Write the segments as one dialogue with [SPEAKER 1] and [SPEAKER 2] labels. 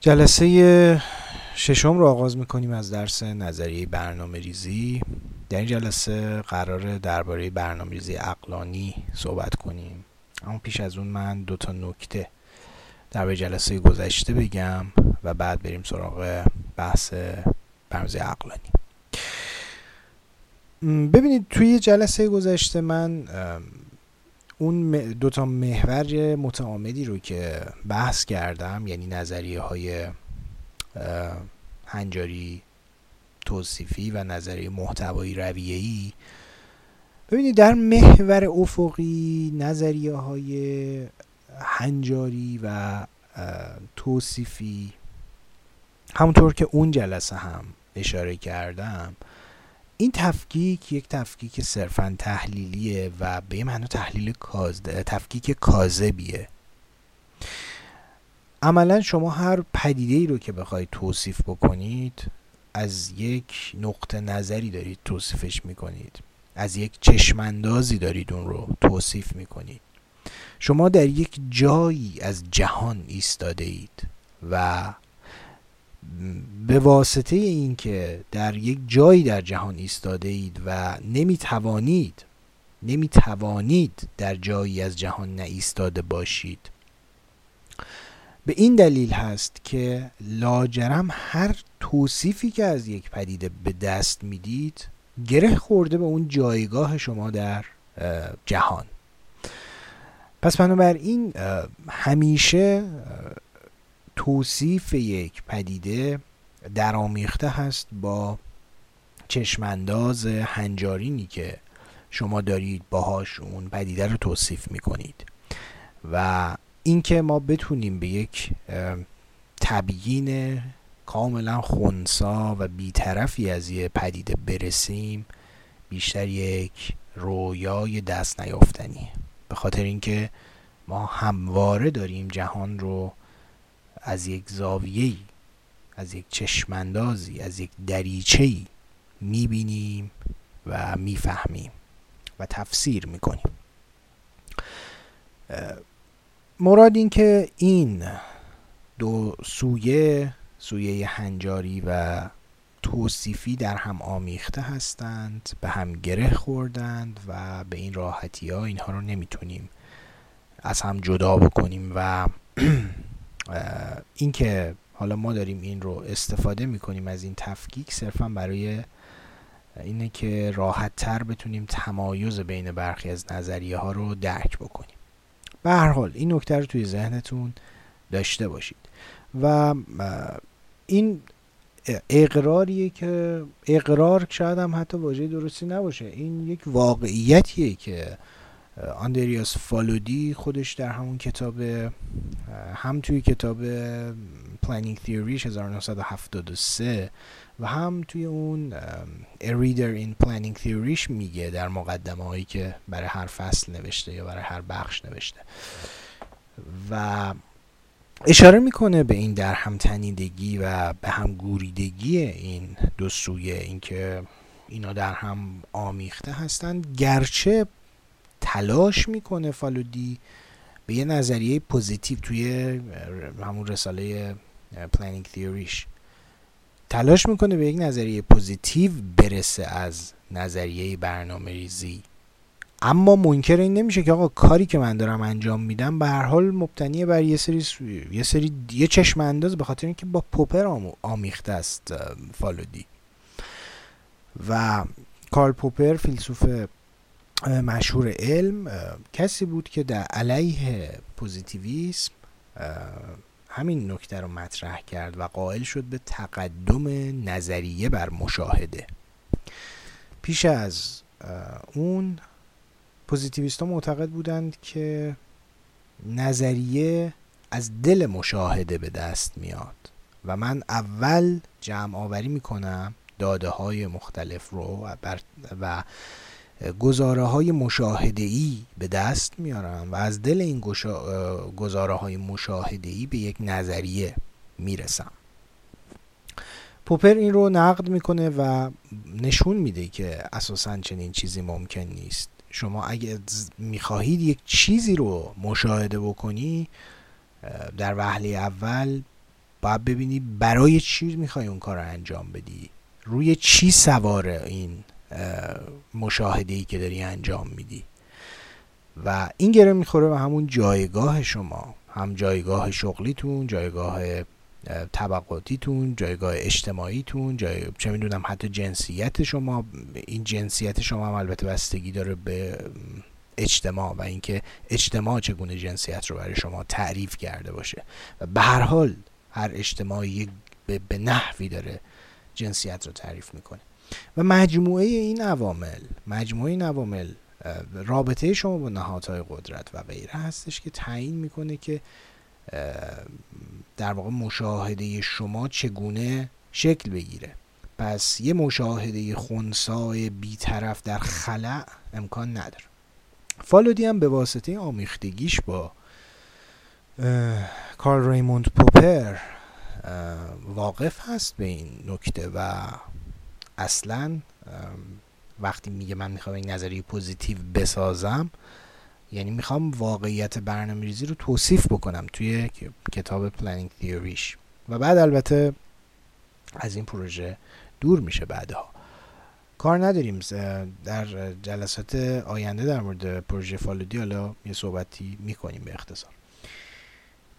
[SPEAKER 1] جلسه ششم رو آغاز می‌کنیم از درس نظریه برنامه ریزی. در این جلسه قرار درباره برنامه ریزی اقلانی صحبت کنیم. اما پیش از اون من دو تا نکته درباره جلسه گذشته بگم و بعد بریم سراغ بحث برنامه اقلانی ببینید توی جلسه گذشته من اون دو تا محور متعامدی رو که بحث کردم یعنی نظریه های هنجاری توصیفی و نظریه محتوایی رویه‌ای. ببینید در محور افقی نظریه های هنجاری و توصیفی همونطور که اون جلسه هم اشاره کردم این تفکیک یک تفکیک صرفا تحلیلیه و به معنا تحلیل کاز تفکیک کاذبیه. عملا شما هر پدیده ای رو که بخواید توصیف بکنید از یک نقطه نظری دارید توصیفش می‌کنید. از یک چشماندازی دارید اون رو توصیف می‌کنید. شما در یک جایی از جهان ایستاده اید و به واسطه اینکه در یک جایی در جهان ایستاده اید و نمی توانید نمی توانید در جایی از جهان نایستاده باشید. به این دلیل هست که لاجرم هر توصیفی که از یک پدیده به دست می‌دید گره خورده به اون جایگاه شما در جهان. پس بنابراین همیشه توصیف یک پدیده درآمیخته هست با چشمانداز هنجارینی که شما دارید باهاش اون پدیده رو توصیف می‌کنید. و اینکه ما بتونیم به یک تبیین کاملا خونسا و بیطرفی از یه پدیده برسیم بیشتر یک رویای دست نیافتنیه به خاطر اینکه ما همواره داریم جهان رو از یک زاویه‌ای از یک چشماندازی از یک دریچه‌ای می‌بینیم و می‌فهمیم و تفسیر می‌کنیم. مراد این که این دو سویه سویه هنجاری و توصیفی در هم آمیخته هستند به هم گره خوردند و به این راحتی ها اینها رو نمی‌تونیم از هم جدا بکنیم و اینکه حالا ما داریم این رو استفاده می‌کنیم از این تفکیک صرفا برای اینه که راحت تر بتونیم تمایز بین برخی از نظریه ها رو درک بکنیم. به هر حال این نکته رو توی ذهنتون داشته باشید. و این اقراریه که اقرار شاید هم حتی واژه درستی نباشه. این یک واقعیتیه که آندریاس فالودی خودش در همون کتاب هم توی کتاب پلانینگ تیوریش 1973 و هم توی اون Reader in Planning Theory ش میگه در مقدمه هایی که برای هر فصل نوشته یا برای هر بخش نوشته. و اشاره می‌کنه به این در هم تنیدگی و به هم گوریدگی این دو سویه اینکه اینا در هم آمیخته هستند گرچه تلاش می‌کنه فالودی به یه نظریه پوزیتیو توی همون رساله Planning Theory ش تلاش می‌کنه به یک نظریه پوزیتیو برسه از نظریه برنامه ریزی. اما منکر این نمیشه که آقا کاری که من دارم انجام میدم به هر حال مبتنیه بر یه سری یه سری یه چشم انداز به خاطر اینکه با پوپر آمیخته است فالودی. و کارل پوپر فیلسوف مشهور علم کسی بود که در علیه پوزیتیویسم همین نکته رو مطرح کرد و قائل شد به تقدم نظریه بر مشاهده. پیش از اون پوزیتیویست معتقد بودند که نظریه از دل مشاهده به دست میاد و من اول جمع آوری می‌کنم داده های مختلف رو و گزاره های مشاهده ای به دست میارم و از دل این گزاره های مشاهده ای به یک نظریه می‌رسم. پوپر این رو نقد می‌کنه و نشون میده که اساسا چنین چیزی ممکن نیست. شما اگه می‌خواهید یک چیزی رو مشاهده بکنی در وهله اول باید ببینی برای چی می‌خوای اون کار رو انجام بدی. روی چی سوار این مشاهده ای که داری انجام میدی. و این گره می‌خوره به همون جایگاه شما. هم جایگاه شغلیتون جایگاه طبقاتیتون جایگاه اجتماعیتون جای چه می‌دونم حتی جنسیت شما. این جنسیت شما هم البته بستگی داره به اجتماع و اینکه اجتماع چگونه جنسیت رو برای شما تعریف کرده باشه. و به هر حال هر اجتماعی به نحوی داره جنسیت رو تعریف می‌کنه. و مجموعه این عوامل مجموعه این عوامل رابطه شما با نهادهای قدرت و غیره هستش که تعیین می‌کنه که در واقع مشاهده شما چگونه شکل بگیره. پس یه مشاهده خونسای بیطرف در خلع امکان نداره. فالودی هم به واسطه آمیختگیش با کارل ریموند پوپر واقف هست به این نکته و اصلا وقتی میگه من می‌خوام این نظریه پوزیتیو بسازم یعنی می‌خوام واقعیت برنامه ریزی رو توصیف بکنم توی کتاب Planning Theory ش و بعد البته از این پروژه دور میشه بعدها. کار نداریم. در جلسات آینده در مورد پروژه فالودی حالا یه صحبتی می‌کنیم به اختصار.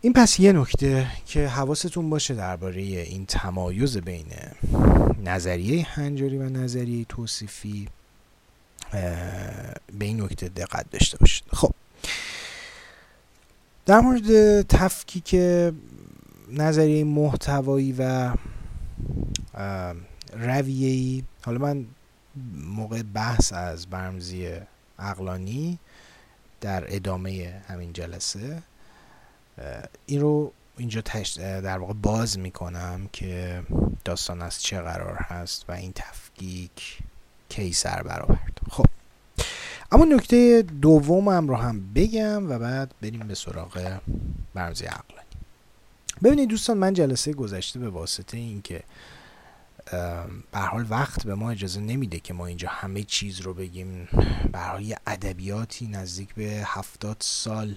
[SPEAKER 1] این پس یه نکته که حواستون باشه درباره این تمایز بین نظریه هنجاری و نظریه توصیفی به این نکته دقت داشته باشید. خب. در مورد تفکیک نظریه محتوایی و رویه‌ای حالا من موقع بحث از برمزی اقلانی در ادامه همین جلسه این رو اینجا در واقع باز می‌کنم که داستان از چه قرار هست و این تفکیک کی سر برآورد. خب. اما نکته دومم رو هم بگم و بعد بریم به سراغ برمزی عقلانی. ببینید دوستان من جلسه گذشته به واسطه اینکه به حال وقت به ما اجازه نمیده که ما اینجا همه چیز رو بگیم. یه ادبیاتی نزدیک به هفتاد سال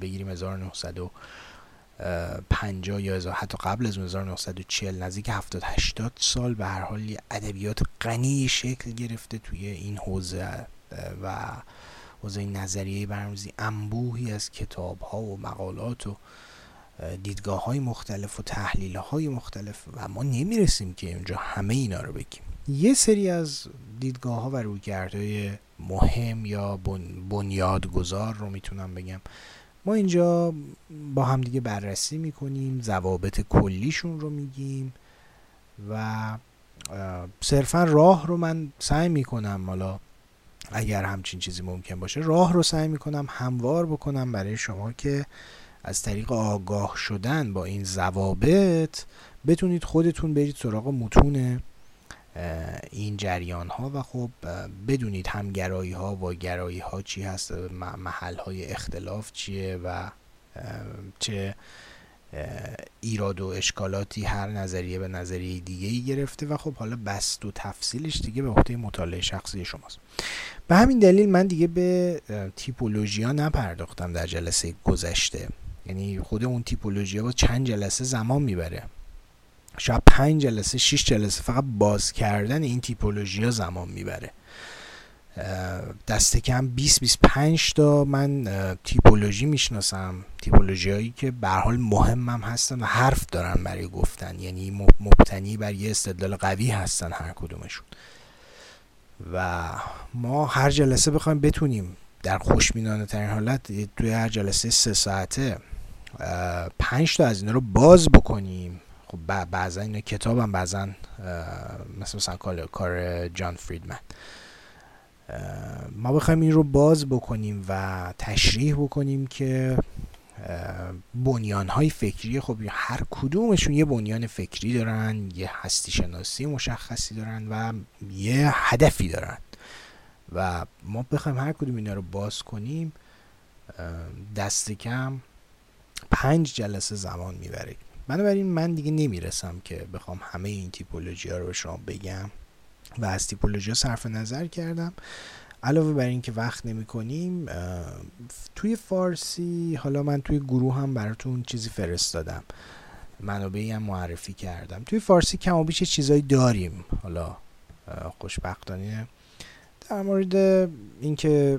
[SPEAKER 1] بگیریم 1950 یا حتی قبل از 1940 نزدیک 70 80 سال به هر حال ادبیات غنی شکل گرفته توی این حوزه و حوزه نظریه برنامه‌ریزی انبوهی از کتاب ها و مقالات و دیدگاه های مختلف و تحلیل های مختلف و ما نمی‌رسیم که اینجا همه اینا رو بگیم. یه سری از دیدگاه ها و رویکردهای مهم یا بنیادگذار رو می‌تونم بگم. ما اینجا با هم دیگه بررسی می‌کنیم ضوابط کلیشون رو میگیم و صرفا راه رو من سعی می‌کنم حالا اگر همچین چیزی ممکن باشه راه رو سعی می‌کنم هموار بکنم برای شما که از طریق آگاه شدن با این ضوابط بتونید خودتون برید سراغ متون این جریان ها و خب بدونید هم گرایی ها و گرایی ها چی هست محل های اختلاف چیه و چه ایراد و اشکالاتی هر نظریه به نظریه دیگه ای گرفته و خب حالا بست و تفصیلش دیگه به عهده مطالعه شخصی شماست. به همین دلیل من دیگه به تیپولوژی ها نپرداختم در جلسه گذشته. یعنی خود اون تیپولوژی ها با چند جلسه زمان می‌بره. شاید پنج جلسه شش جلسه فقط باز کردن این تیپولوژی ها زمان می‌بره. دست کم 20 25 تا من تیپولوژی می‌شناسم. تیپولوژی هایی که به حال مهمم هستن و حرف دارن برای گفتن. یعنی مبتنی بر یه استدلال قوی هستن هر کدومشون. و ما هر جلسه بخوایم بتونیم در خوشبینانه ترین حالت توی هر جلسه سه ساعته پنج تا از اینا رو باز بکنیم. خب بعضا اینا کتابم بعضا مثل مثلا کار جان فریدمن. ما بخوایم این رو باز بکنیم و تشریح بکنیم که بنیان های فکری خب هر کدومشون یه بنیان فکری دارن یه هستی شناسی مشخصی دارن و یه هدفی دارن. و ما بخوایم هر کدوم اینا رو باز کنیم دست کم پنج جلسه زمان می‌بره. بنابراین من دیگه نمی‌رسم که بخوام همه این تیپولوژی ها رو به شما بگم و از تیپولوژی ها صرف نظر کردم. علاوه بر اینکه وقت نمی کنیم توی فارسی حالا من توی گروه هم براتون چیزی فرستادم. منابعی هم معرفی کردم. توی فارسی کم و بیش چیزایی داریم. حالا خوشبختانه. در مورد اینکه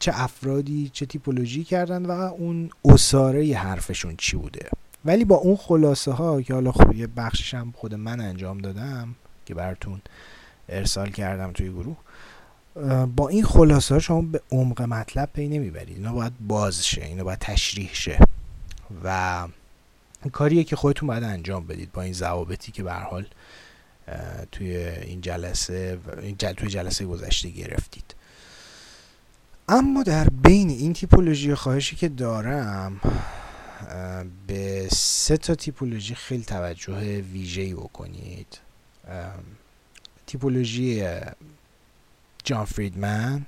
[SPEAKER 1] چه افرادی چه تیپولوژی کردن و اون اساره حرفشون چی بوده. ولی با اون خلاصه ها که حالا خب یه هم خود من انجام دادم که براتون ارسال کردم توی گروه با این خلاصه ها شما به عمق مطلب پی نمی‌برید. اینا باید باز شه اینا باید تشریح شه. و کاریه که خودتون باید انجام بدید با این ضوابطی که به حال توی این جلسه توی جلسه گذشته گرفتید. اما در بین این تیپولوژی خواهشی که دارم به سه تا تیپولوژی خیلی توجه ویژه‌ای بکنید. تیپولوژی جان فریدمن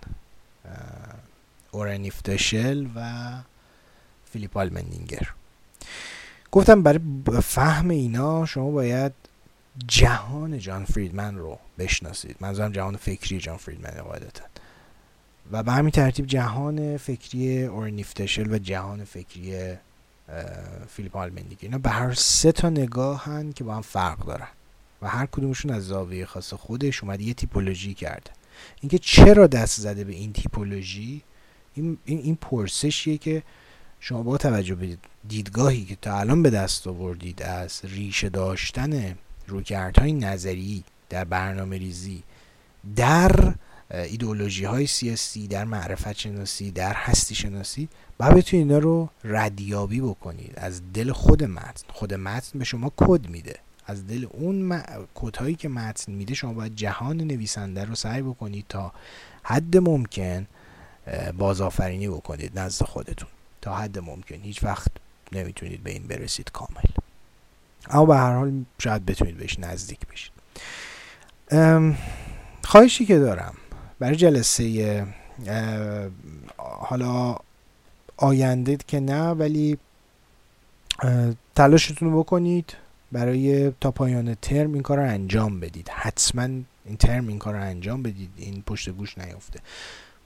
[SPEAKER 1] اورن یفتشل و فیلیپ آلمندینگر گفتم برای فهم اینا شما باید جهان جان فریدمن رو بشناسید. منظورم جهان فکری جان فریدمن قاعدتا. و به همین ترتیب جهان فکری اورن یفتشل و جهان فکری فیلیپ آلمندینگر اینا به هر سه تا نگاهن که با هم فرق دارن. و هر کدومشون از زاویه خاص خودش اومده یه تیپولوژی کرده. اینکه چرا دست زده به این تیپولوژی این, این, این پرسشیه که شما با توجه به دیدگاهی که تا الان به دست آوردید از ریشه داشتن رویکردهای نظری در برنامه ریزی در ایدئولوژی های سیاسی در معرفت شناسی در هستی شناسی باید بتونید اینا رو ردیابی بکنید. از دل خود متن. خود متن به شما کد میده. از دل اون م... کدهایی که متن میده شما باید جهان نویسنده رو سعی بکنید تا حد ممکن بازآفرینی بکنید نزد خودتون. تا حد ممکن. هیچ وقت نمی‌تونید به این برسید کامل. اما به هر حال شاید بتونید بهش نزدیک بشید. خواهشی که دارم برای جلسه حالا آینده که نه ولی تلاشتون رو بکنید برای تا پایان ترم این کار رو انجام بدید. حتما این ترم این کار رو انجام بدید. این پشت گوش نیفته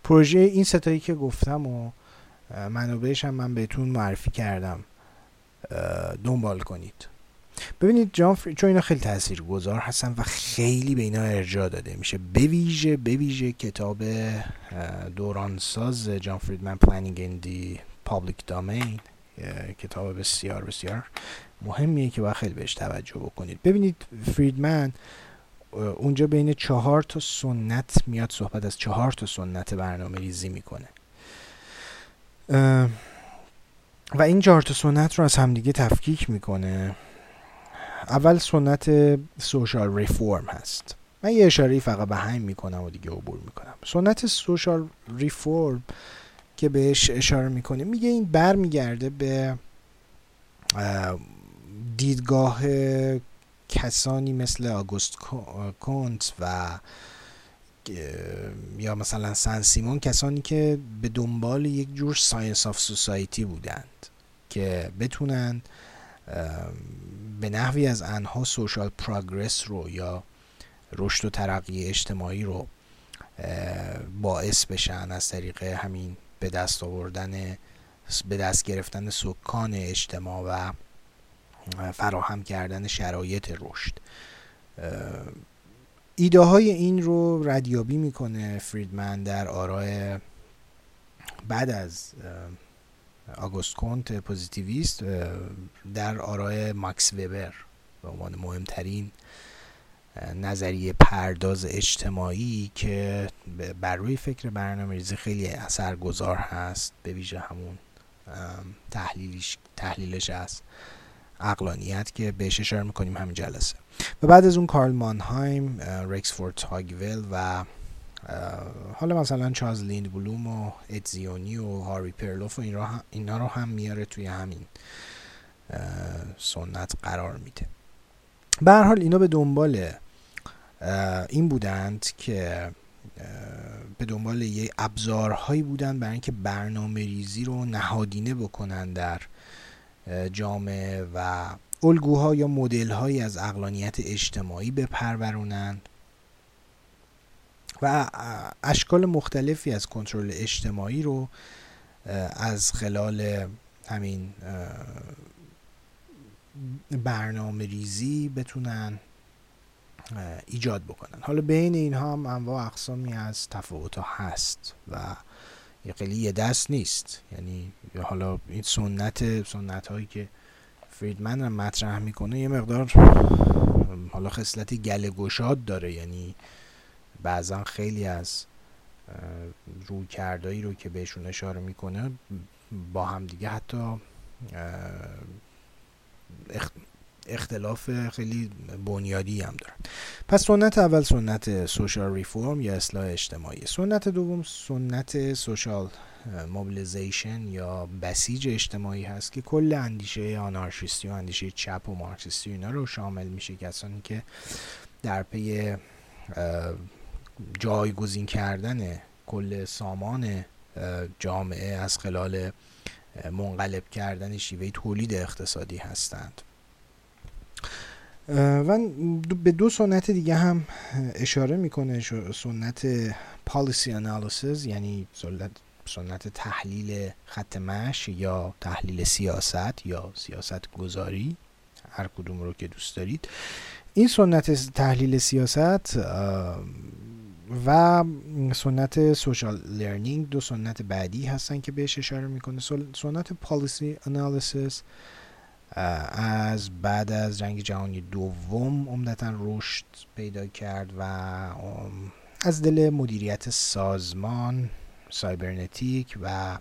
[SPEAKER 1] پروژه این سه تایی که گفتم و منابعش هم من بهتون معرفی کردم دنبال کنید. ببینید جان چون اینا خیلی تأثیر گذار هستن و خیلی به اینا ارجاع داده میشه. بویژه بویژه کتاب دورانساز جان فریدمن Planning in the Public Domain کتاب بسیار بسیار مهمیه که باید خیلی بهش توجه بکنید. ببینید فریدمن اونجا بین چهار تا سنت میاد صحبت از چهار تا سنت برنامه ریزی می‌کنه و این چهار تا سنت رو از همدیگه تفکیک می‌کنه. اول سنت سوشال ریفورم هست. من یه اشاره فقط به همین می‌کنم و دیگه عبور می‌کنم. سنت سوشال ریفورم که بهش اشاره می‌کنه میگه این بر میگرده به دیدگاه کسانی مثل آگوست کونت و یا مثلا سن سیمون کسانی که به دنبال یک جور science of society بودند که بتونن به نحوی از انها social progress رو یا رشد و ترقی اجتماعی رو باعث بشن از طریق همین به دست آوردن به دست گرفتن سکان اجتماع و فراهم کردن شرایط رشد. ایده های این رو ردیابی می‌کنه فریدمن در آرای بعد از آگوست کونت پوزیتیویست در آرای ماکس وبر به عنوان مهمترین نظریه پرداز اجتماعی که بر روی فکر برنامه ریزی خیلی اثرگذار هست به ویژه همون تحلیلش تحلیلش از اقلانیت که بهش اشاره می‌کنیم همین جلسه. و بعد از اون کارل مانهایم رکسفورد تاگویل و حالا مثلا چارلز لیند بلوم و ادزیونی و هاری پرلوف و اینا رو هم میاره توی همین سنت قرار میده. به هر حال اینا به دنبال این بودند که به دنبال یه ابزارهایی بودند برای اینکه برنامه ریزی رو نهادینه بکنن در جامعه و الگوها یا مدلهایی از اقلانیت اجتماعی بپرورونند و اشکال مختلفی از کنترل اجتماعی رو از خلال همین برنامه ریزی بتونن ایجاد بکنن. حالا بین اینها هم انواع اقسامی از تفاوت ها هست و یه خیلی یه دست نیست. یعنی حالا این سنت سنت هایی که فریدمن مطرح می‌کنه یه مقدار حالا خصلت گله گشاد داره. یعنی بعضا خیلی از روی کردایی رو که بهشون اشاره می‌کنه با هم دیگه حتی اختلاف خیلی بنیادی هم دارن. پس سنت اول سنت سوشال ریفورم یا اصلاح اجتماعی؟ سنت دوم سنت سوشال موبیلیزیشن یا بسیج اجتماعی هست که کل اندیشه آنارشیستی و اندیشه چپ و مارکسیستی اینا رو شامل میشه. کسانی که در پی جایگزین کردن کل سامان جامعه از خلال منقلب کردن شیوه تولید اقتصادی هستند. و به دو سنت دیگه هم اشاره می‌کنه سنت پالیسی انالیسز یعنی سنت تحلیل خط مش یا تحلیل سیاست یا سیاست گذاری هر کدوم رو که دوست دارید. این سنت تحلیل سیاست و سنت social learning دو سنت بعدی هستن که بهش اشاره می‌کنه. سنت policy analysis از بعد از جنگ جهانی دوم عمدتا رشد پیدا کرد و از دل مدیریت سازمان سایبرنتیک و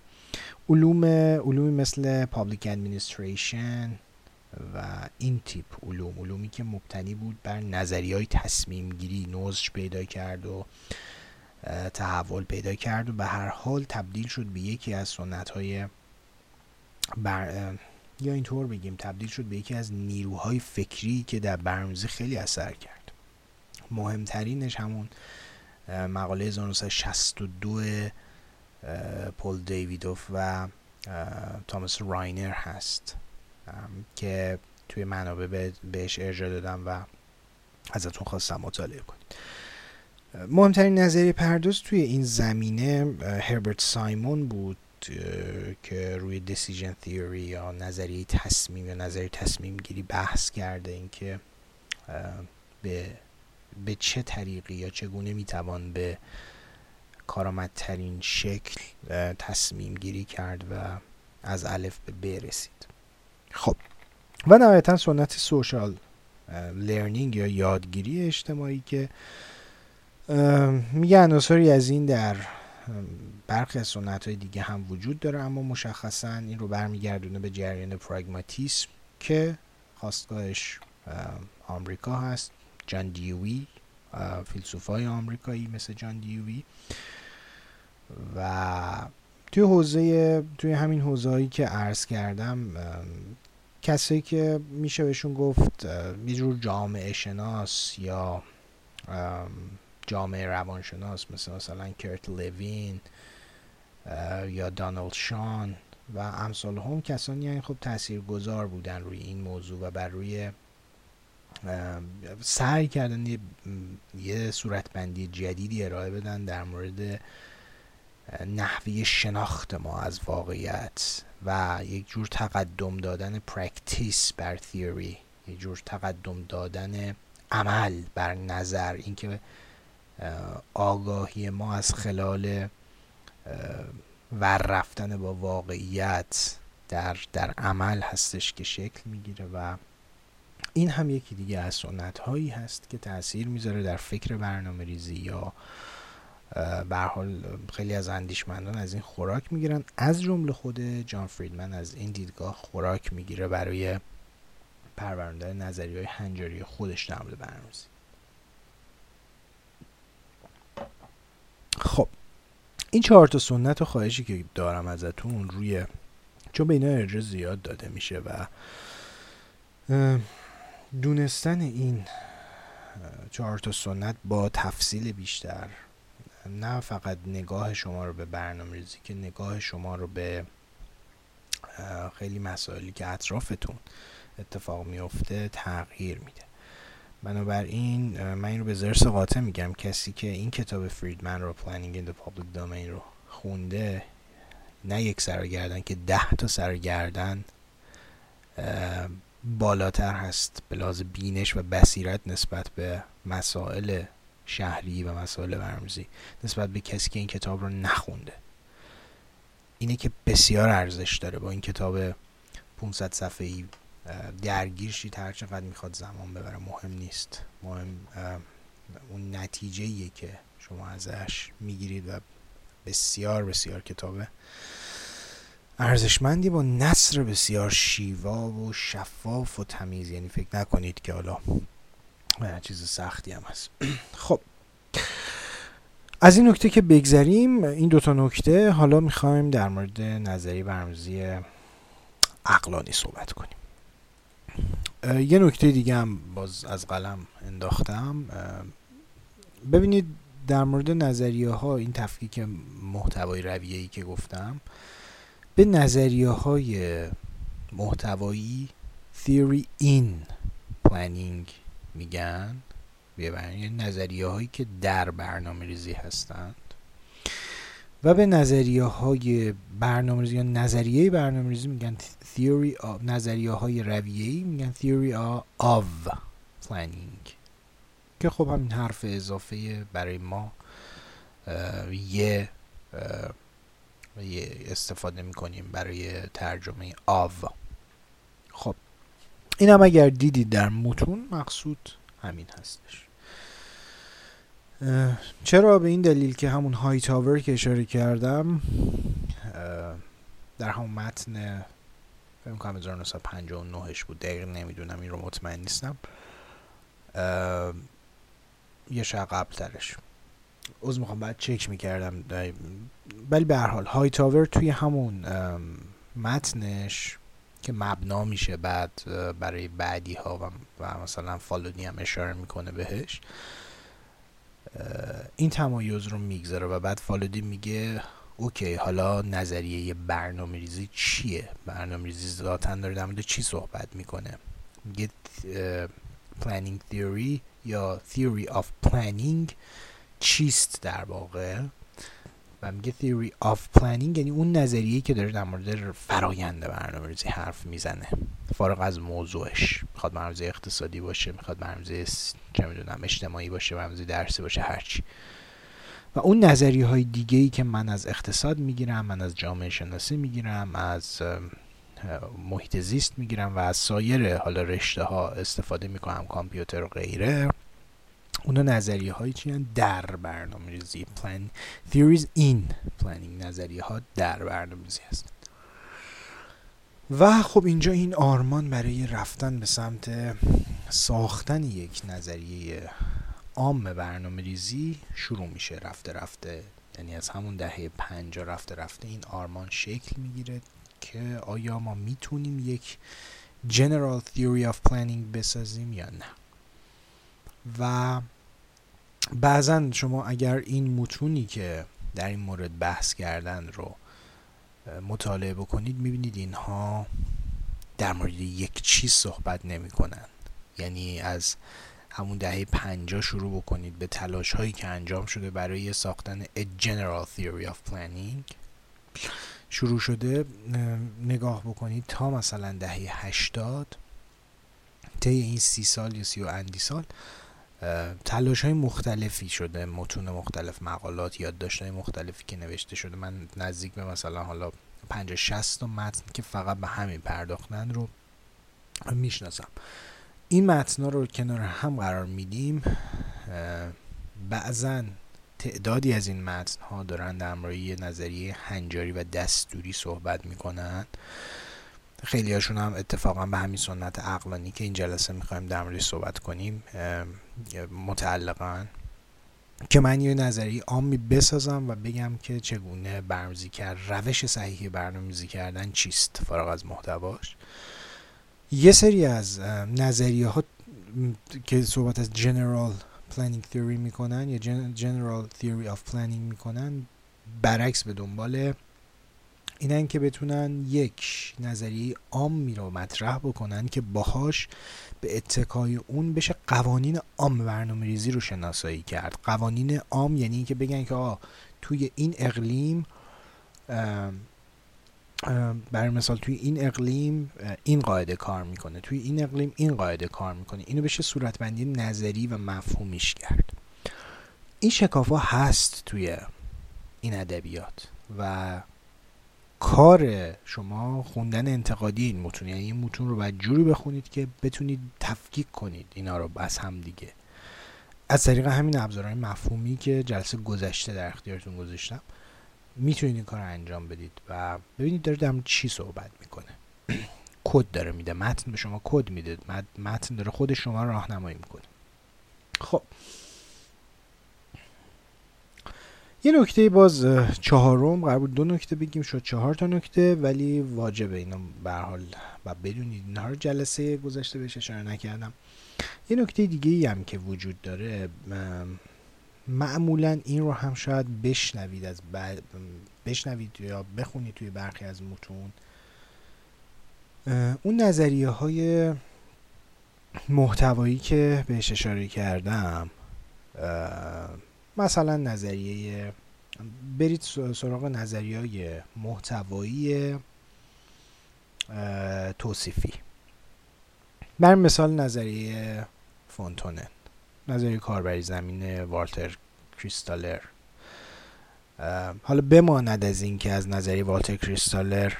[SPEAKER 1] علوم علومی مثل public administration و این تیپ علوم علومی که مبتنی بود بر نظریه های تصمیم گیری نضج پیدا کرد و تحول پیدا کرد و به هر حال تبدیل شد به یکی از سنت های بر یا اینطور بگیم تبدیل شد به یکی از نیروهای فکری که در برنامه‌ریزی خیلی اثر کرد. مهمترینش همون مقاله 1962 پول دیویدوف و تامس راینر هست. که توی منابع بهش ارجاع دادم و ازتون خواستم مطالعه کنید مهمترین نظریه پرداز توی این زمینه هربرت سایمون بود که روی دیسیژن تیوری یا نظریه تصمیم یا نظریه تصمیم گیری بحث کرده اینکه به به چه طریقی یا چگونه می‌توان به کارآمدترین شکل تصمیم گیری کرد و از الف به ب رسید. خب. و نهایتا سنت سوشال لرنینگ یا یادگیری اجتماعی که میگه عناصری از این در برخی از سنت های دیگه هم وجود داره اما مشخصا این رو برمیگردونه به جریان پراگماتیسم که خواستگاهش آمریکا هست. جان دیوی فیلسوفای آمریکایی مثل جان دیوی و توی حوزه توی همین حوزه هایی که عرض کردم کسایی که میشه بهشون گفت یه جور جامعه شناس یا جامعه روانشناس مثل مثلا کرت لوین یا دانالد شان و امثالهم کسانی یعنی خب تأثیر گذار بودن روی این موضوع و بر روی سعی کردن یه, یه صورتبندی جدیدی ارائه بدن در مورد نحوه شناخت ما از واقعیت. و یک جور تقدم دادن practice بر theory یک جور تقدم دادن عمل بر نظر. اینکه آگاهی ما از خلال ور رفتن با واقعیت در, در عمل هستش که شکل می‌گیره و این هم یکی دیگه از سنت هایی هست که تاثیر می‌ذاره در فکر برنامه ریزی یا به حال خیلی از اندیشمندان از این خوراک می‌گیرن. از جمله خود جان فریدمن از این دیدگاه خوراک می‌گیره برای پرورانده نظری های هنجاری خودش در مورد برنامه‌ریزی. خب این چهار تا سنت و خواهشی که دارم ازتون روی چون به اینا ارجاع زیاد داده میشه و دونستن این چهار تا سنت با تفصیل بیشتر نه فقط نگاه شما رو به برنامه ریزی که نگاه شما رو به خیلی مسائلی که اطرافتون اتفاق میفته تغییر میده. بنابراین من این رو به زرس قاطع میگم. کسی که این کتاب فریدمن رو in the Public Domain رو خونده نه یک سرگردن که ده تا سرگردن بالاتر هست به بینش و بصیرت نسبت به مسائل شهری و مسائل برمزی نسبت به کسی که این کتاب رو نخونده. اینه که بسیار ارزش داره با این کتاب 500 صفحه‌ای درگیر شید. هر چقدر می‌خواد زمان ببره مهم نیست. مهم اون نتیجه که شما ازش می‌گیرید و بسیار بسیار کتابه ارزشمندی با نصر بسیار شیوا و شفاف و تمیز. یعنی فکر نکنید که حالا چیز سختی هم هست. خب. از این نکته که بگذریم این دوتا نکته حالا می‌خوایم در مورد نظری برمزی اقلانی صحبت کنیم. یه نکته دیگه هم باز از قلم انداختم. ببینید در مورد نظریه ها این تفکیک محتوای رویه ای که گفتم به نظریه های محتوایی theory in planning میگن به نظریه هایی که در برنامه ریزی هستند. و به نظریه های برنامه ریزی یا نظریه برنامه ریزی میگن theory of نظریه های رویه میگن theory of planning. که خب همین حرف اضافه برای ما یه استفاده می‌کنیم برای ترجمه خب این هم اگر دیدید در متون مقصود همین هستش. چرا به این دلیل که همون های تاور که اشاره کردم در همون متن فکر کنم 1959 بود دقیق نمی‌دونم این رو مطمئن نیستم. یه شب قبل ترش از می‌خوام بعد چک می‌کردم. ولی به هر حال های تاور توی همون متنش که مبنا میشه بعد برای بعدی ها و, مثلا فالودی هم اشاره می‌کنه بهش. این تمایز رو می‌گذاره و بعد فالودی میگه okay حالا نظریه برنامه ریزی چیه؟ برنامه ریزی ذاتا داره در مورد چی صحبت می‌کنه؟ میگه planning theory یا theory of planning چیست در واقع؟ و میگه theory of planning یعنی اون نظریه که داره در مورد فرایند برنامه حرف می‌زنه. فارغ از موضوعش. می‌خواد برنامه اقتصادی باشه می‌خواد برنامه چه می‌دونم اجتماعی باشه برنامه درسی باشه هرچی و اون نظریه های دیگه ای که من از اقتصاد می‌گیرم من از جامعه شناسی می‌گیرم از محیط زیست می‌گیرم و از سایر حالا رشته ها استفاده می‌کنم کامپیوتر و غیره. اونا نظریه هایی چی در برنامه ریزی plan theories in planning نظریه ها در برنامه ریزی هست. و خب اینجا این آرمان برای رفتن به سمت ساختن یک نظریه عام برنامه ریزی شروع میشه رفته رفته. یعنی از همون دهه پنجا رفته رفته این آرمان شکل می‌گیره که آیا ما می‌تونیم یک General Theory of Planning بسازیم یا نه. و بعضا شما اگر این متونی که در این مورد بحث کردن رو مطالعه بکنید می‌بینید اینها در مورد یک چیز صحبت نمی کنن. یعنی از همون دهه پنجا شروع بکنید به تلاش هایی که انجام شده برای ساختن A General Theory of Planning شروع شده نگاه بکنید تا مثلا دهه هشتاد طی این سی سال یا سی و اندی سال تلاش های مختلفی شده متون مختلف مقالات یادداشت های مختلفی که نوشته شده. من نزدیک به مثلا حالا 50 60 متن که فقط به همین پرداختن رو می‌شناسم. این متن رو کنار هم قرار میدیم. بعضا تعدادی از این متن ها دارن در مورد نظریه هنجاری و دستوری صحبت می‌کنن. خیلی هاشون هم اتفاقا به همین سنت عقلانی که این جلسه می‌خوایم در موردش صحبت کنیم متعلقن که من یه نظری عامی بسازم و بگم که چگونه برنامه‌ریزی کرد روش صحیح برنامه‌ریزی کردن چیست. فارغ از محتواش. یه سری از نظریه ها که صحبت از general planning theory می‌کنن یا general theory of planning می‌کنن برعکس به دنبال اینن که بتونن یک نظریه عامی رو مطرح بکنن که باهاش به اتکای اون بشه قوانین عام برنامه ریزی رو شناسایی کرد. قوانین عام یعنی اینکه بگن که آه توی این اقلیم برای مثال توی این اقلیم این قاعده کار می‌کنه. توی این اقلیم این قاعده کار می‌کنه. اینو بشه صورتبندی نظری و مفهومیش کرد. این شکافا هست توی این ادبیات و کار شما خوندن انتقادی این متون یعنی این متون رو باید جوری بخونید که بتونید تفکیک کنید اینا رو بس هم دیگه. از طریق همین ابزارهای مفهومی که جلسه گذشته در اختیارتون گذاشتم می‌تونید این کار رو انجام بدید و ببینید داره در چی صحبت می‌کنه. کد داره میده متن به شما کد میده متن داره خود شما راهنمایی می‌کنه. خب. یه نکته باز چهارم قرار بود دو نکته بگیم شد چهار تا نکته ولی واجبه اینا به حال. و بدونید اینها رو جلسه گذشته بهش اشاره نکردم. یه نکته دیگه ای هم که وجود داره معمولا این رو هم شاید بشنوید از بعد بشنوید یا بخونید توی برخی از متون. اون نظریه های محتوایی که بهش اشاره کردم مثلا نظریه برید سراغ نظریه محتوایی توصیفی. بر مثال نظریه فونتونن نظریه کاربری زمین والتر کریستالر. حالا بماند از اینکه از نظریه والتر کریستالر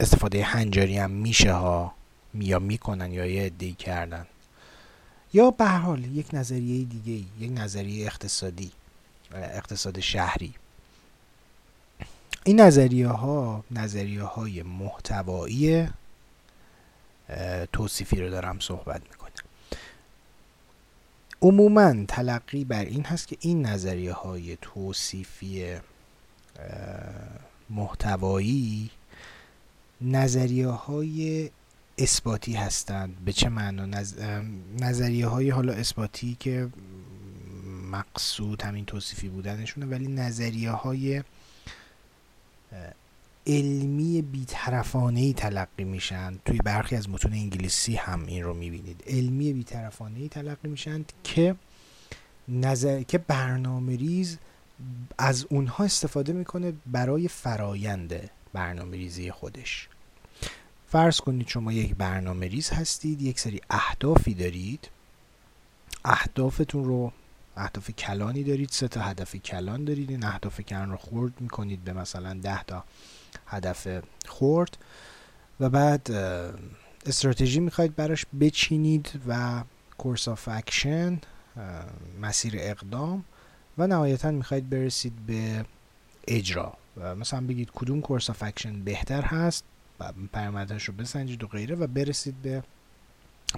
[SPEAKER 1] استفاده هنجاری هم میشه ها یا می‌کنن یا یه کردن. یا به حال یک نظریه دیگه یک نظریه اقتصادی. اقتصاد شهری. این نظریه ها نظریه های محتوایی توصیفی رو دارم صحبت می‌کنم. عموما تلقی بر این هست که این نظریه های توصیفی محتوایی نظریه های اثباتی هستند. به چه معنا؟ نظ... نظریه های حالا اثباتی که مقصود همین توصیفی بودنشونه ولی نظریه های علمی بیطرفانه ای تلقی میشن. توی برخی از متون انگلیسی هم این رو می‌بینید. علمی بیطرفانه ای تلقی میشن که نظر که برنامه ریز از اونها استفاده می‌کنه برای فرایند برنامه ریزی خودش. فرض کنید شما یک برنامه ریز هستید یک سری اهدافی دارید. اهدافتون رو اهداف کلانی دارید سه تا هدف کلان دارید. این اهداف کلان رو خورد می‌کنید به مثلا ده تا هدف خورد و بعد استراتژی می‌خواید براش بچینید و course of action مسیر اقدام و نهایتا می‌خواید برسید به اجرا. و مثلا بگید کدوم course of action بهتر هست پارامترش رو بسنجید و غیره و برسید به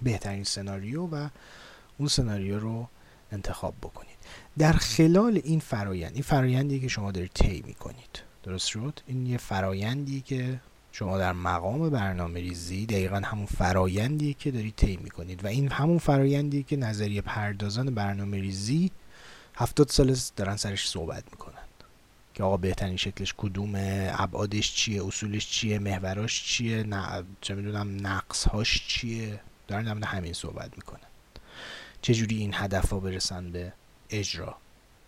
[SPEAKER 1] بهترین سناریو و اون سناریو رو انتخاب بکنید. در خلال این فرایند این فرایندی که شما دارید طی می‌کنید درست شد؟ این یه فرایندی که شما در مقام برنامه ریزی دقیقا همون فرایندی که دارید طی می‌کنید و این همون فرایندی که نظریه پردازان برنامه ریزی هفتاد سال دارن سرش صحبت می‌کنن. که آقا بهترین شکلش کدومه ابعادش چیه اصولش چیه محوراش چیه نه چه می‌دونم نقصهاش چیه؟ دارن در همین صحبت می‌کنن. چجوری این هدف ها برسن به اجرا؟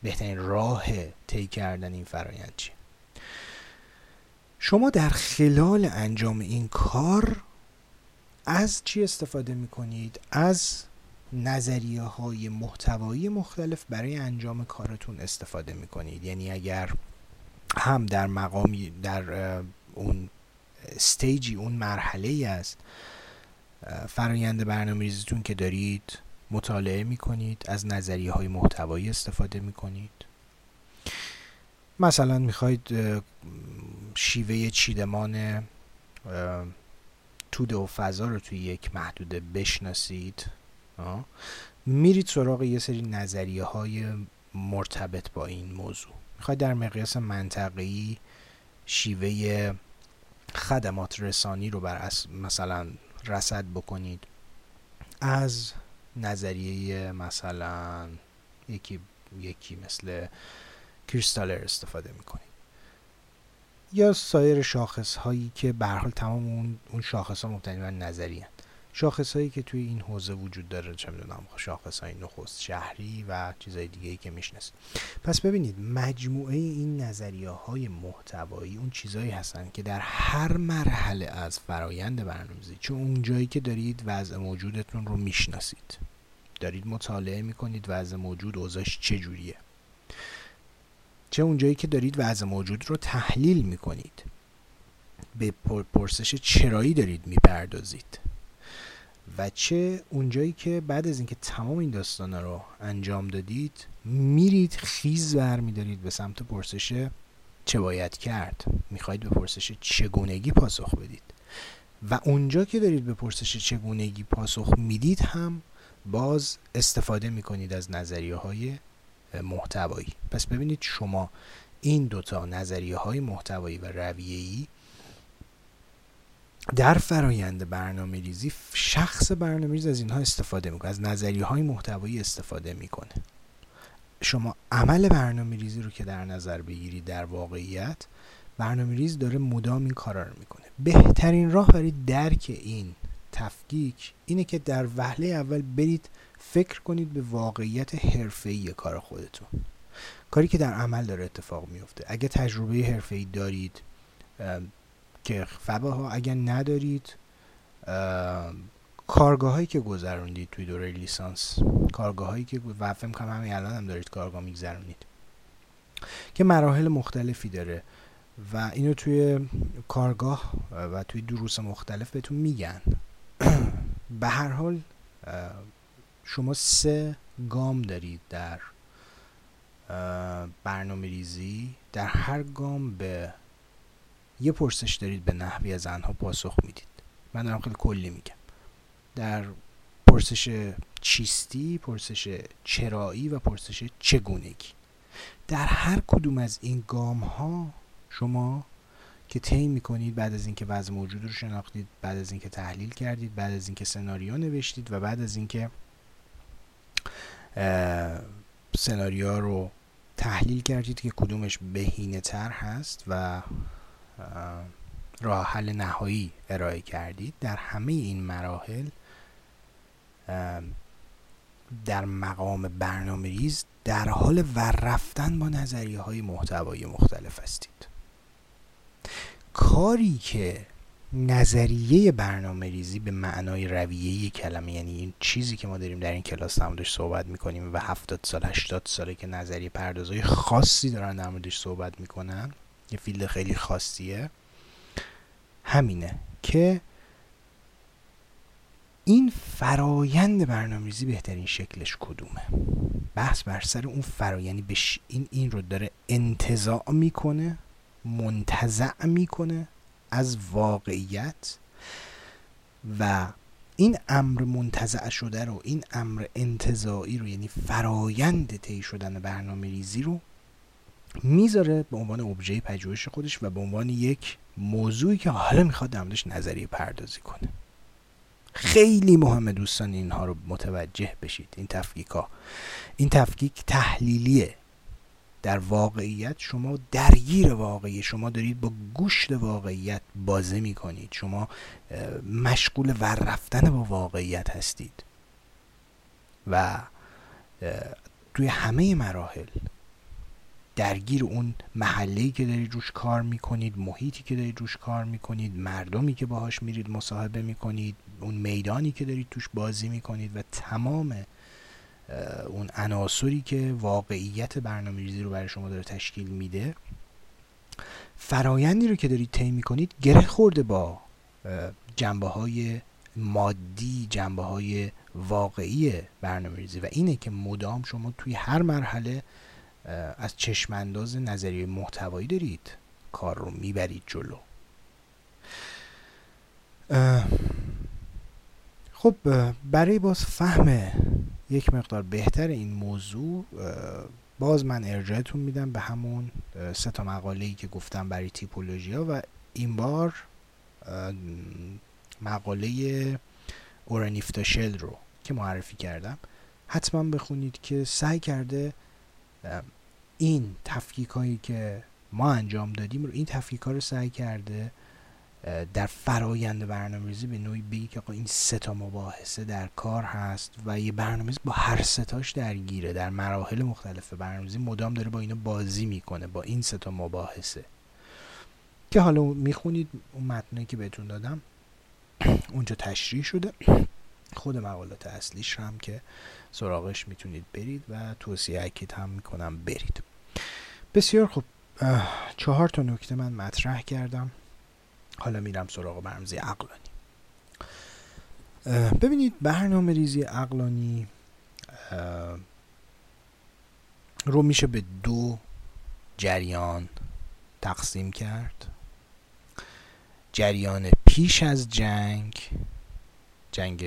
[SPEAKER 1] بهترین راه طی کردن این فرایند چیه؟ شما در خلال انجام این کار از چی استفاده می کنید؟ از نظریه های محتوایی مختلف برای انجام کارتون استفاده می کنید یعنی اگر هم در مقامی در اون استیجی اون مرحله ای است فرایند برنامه ریزیتون که دارید مطالعه می کنید از نظریه های محتوایی استفاده می کنید مثلا می‌خواید شیوه چیدمان توده و فضا رو توی یک محدوده بشناسید میرید سراغ یه سری نظریه های مرتبط با این موضوع. می‌خواید در مقیاس منطقی شیوه خدمات رسانی رو بر مثلا رسد بکنید. از نظریه مثلا یکی یکی مثل کریستالر استفاده می‌کنید یا سایر شاخص هایی که به حال تمام اون, اون شاخص ها مبتنی بر نظری هست. شاخص هایی که توی این حوزه وجود داره چه می‌دونم شاخص های نخست شهری و چیزهای دیگه ای که میشنست پس ببینید مجموعه این نظریه های محتوایی اون چیزهایی هستن که در هر مرحله از فرایند برنامه‌ریزی چون اون جایی که دارید وضع موجودتون رو می‌شناسید. دارید مطالعه می‌کنید وضع موجود اوضاعش چجوریه چه اونجایی که دارید وضع موجود رو تحلیل می‌کنید. به پرسش چرایی دارید می‌پردازید. و چه اونجایی که بعد از اینکه تمام این داستان رو انجام دادید میرید خیز برمیدارید به سمت پرسش چه باید کرد. می‌خواید به پرسش چگونگی پاسخ بدید. و اونجا که دارید به پرسش چگونگی پاسخ می‌دید هم باز استفاده می‌کنید از نظریه های محتوایی. پس ببینید شما این دوتا نظریه های محتوایی و رویه‌ای در فرایند برنامه ریزی شخص برنامه ریز از اینها استفاده می‌کنه از نظریه های محتوایی استفاده می‌کنه. شما عمل برنامه ریزی رو که در نظر بگیرید در واقعیت برنامه ریز داره مدام این کارا رو می‌کنه. بهترین راه برای درک این تفکیک اینه که در وهله اول برید فکر کنید به واقعیت حرفه‌ای کار خودتون. کاری که در عمل داره اتفاق میفته اگه تجربه حرفه‌ای دارید که ها اگر ندارید کارگاه هایی که گذروندید توی دوره لیسانس کارگاه هایی که و کنم همین الان هم دارید کارگاه میگذرونید که مراحل مختلفی داره و اینو توی کارگاه و توی دروس مختلف بهتون میگن. به هر حال شما سه گام دارید در برنامه ریزی در هر گام به یه پرسش دارید به نحوی از آنها پاسخ می‌دید. من دارم خیلی کلی میگم. در پرسش چیستی پرسش چرایی و پرسش چگونگی. در هر کدوم از این گام ها شما که طی می‌کنید بعد از اینکه وضع موجود رو شناختید بعد از اینکه تحلیل کردید بعد از اینکه سناریو نوشتید و بعد از اینکه سناریو رو تحلیل کردید که کدومش بهینه تر هست و راه حل نهایی ارائه کردید. در همه این مراحل در مقام برنامه ریز در حال ور رفتن با نظریه های محتوایی مختلف هستید. کاری که نظریه برنامه ریزی به معنای رویه کلمه یعنی این چیزی که ما داریم در این کلاس نمودش صحبت می‌کنیم و 70 سال 80 ساله که نظریه پردازهای خاصی دارن در موردش صحبت می‌کنن یه فیلد خیلی خاصیه. همینه که این فرایند برنامه‌ریزی بهترین شکلش کدومه؟ بحث بر سر اون فرایند یعنی بش این این رو داره انتزاع می‌کنه منتزع می‌کنه از واقعیت و این امر منتزع شده رو این امر انتظاعی رو یعنی فرایند طی شدن برنامه ریزی رو می‌ذاره به عنوان ابژه پژوهش خودش و به عنوان یک موضوعی که حالا می‌خواد در موردش نظریه پردازی کنه. خیلی مهمه دوستان اینها رو متوجه بشید. این تفکیک ها. این تفکیک تحلیلیه. در واقعیت شما درگیر واقعی شما دارید با گوشت واقعیت بازه می‌کنید. شما مشغول ور رفتن با واقعیت هستید. و توی همه مراحل درگیر اون محله‌ای که دارید روش کار می‌کنید محیطی که دارید روش کار می‌کنید مردمی که باهاش میرید مصاحبه می‌کنید اون میدانی که دارید توش بازی می‌کنید و تمام اون عناصری که واقعیت برنامه ریزی رو برای شما داره تشکیل میده فرایندی رو که دارید طی می‌کنید گره خورده با جنبه های مادی جنبه های واقعی برنامه ریزی و اینه که مدام شما توی هر مرحله از چشمانداز نظریه محتوایی دارید کار رو می‌برید جلو. خب برای باز فهم یک مقدار بهتر این موضوع باز من ارجاعتون میدم به همون سه تا مقاله ای که گفتم برای تیپولوژی ها و این بار مقاله اورنیفتاشل رو که معرفی کردم. حتما بخونید که سعی کرده این تفکیک هایی که ما انجام دادیم رو این تفکیک رو سعی کرده در فرایند برنامه‌ریزی به نوعی بگی که این سه تا مباحثه در کار هست و یه برنامه‌ریزی با هر ستاش درگیره. در مراحل مختلف برنامه‌ریزی مدام داره با اینا بازی می‌کنه با این سه تا مباحثه. که حالا می‌خونید اون متنی که بهتون دادم. اونجا تشریح شده. خود مقالات اصلیش هم که سراغش می‌تونید برید و توصیه اکید هم می‌کنم برید. بسیار خوب. چهار تا نکته من مطرح کردم. حالا میرم سراغ برنامه عقلانی. ببینید برنامه ریزی عقلانی رو میشه به دو جریان تقسیم کرد. جریان پیش از جنگ جنگ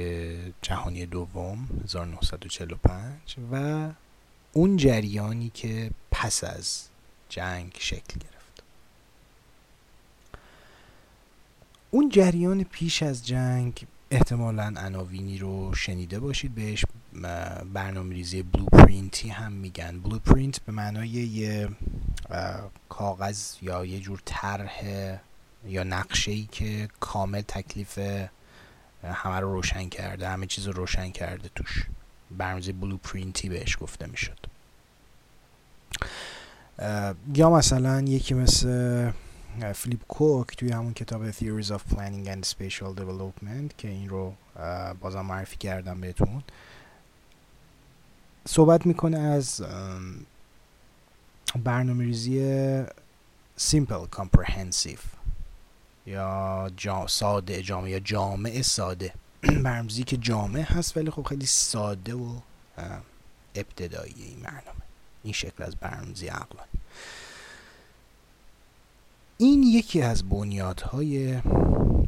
[SPEAKER 1] جهانی دوم 1945 و اون جریانی که پس از جنگ شکل گرفت. اون جریان پیش از جنگ احتمالا عناوینی رو شنیده باشید. بهش برنامه ریزی blueprint ی هم میگن. blueprint به معنای یه کاغذ یا یه جور طرح یا نقشه ای که کامل تکلیف همه رو روشن کرده همه چیز رو روشن کرده توش. برنامه blueprint ی بهش گفته می‌شد. یا مثلا یکی مثل فیلیپ کوک توی همون کتاب Theories of Planning and Spatial Development که این رو بازم معرفی کردم بهتون. صحبت می‌کنه از برنامه ریزی Simple Comprehensive. یا جا ساده جامعه یا جامعه ساده. برنامه‌ریزی که جامعه هست ولی خب خیلی ساده و ابتدایی این برنامه. این شکل از برنامه‌ریزی عقلانی این یکی از بنیادهای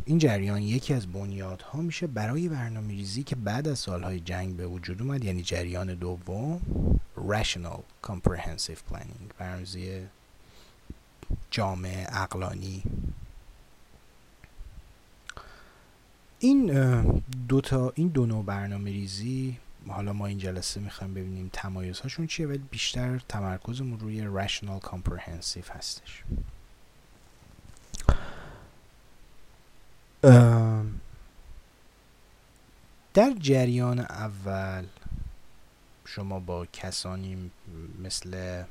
[SPEAKER 1] این جریان یکی از بنیادها میشه برای برنامه ریزی که بعد از سالهای جنگ به وجود اومد یعنی جریان دوم Rational Comprehensive Planning. برنامه‌ریزی جامعه عقلانی. این دو تا این دو نوع برنامه ریزی حالا ما این جلسه می‌خوایم ببینیم تمایزهاشون چیه ولی بیشتر تمرکزمون روی rational comprehensive هستش. در جریان اول شما با کسانی مثل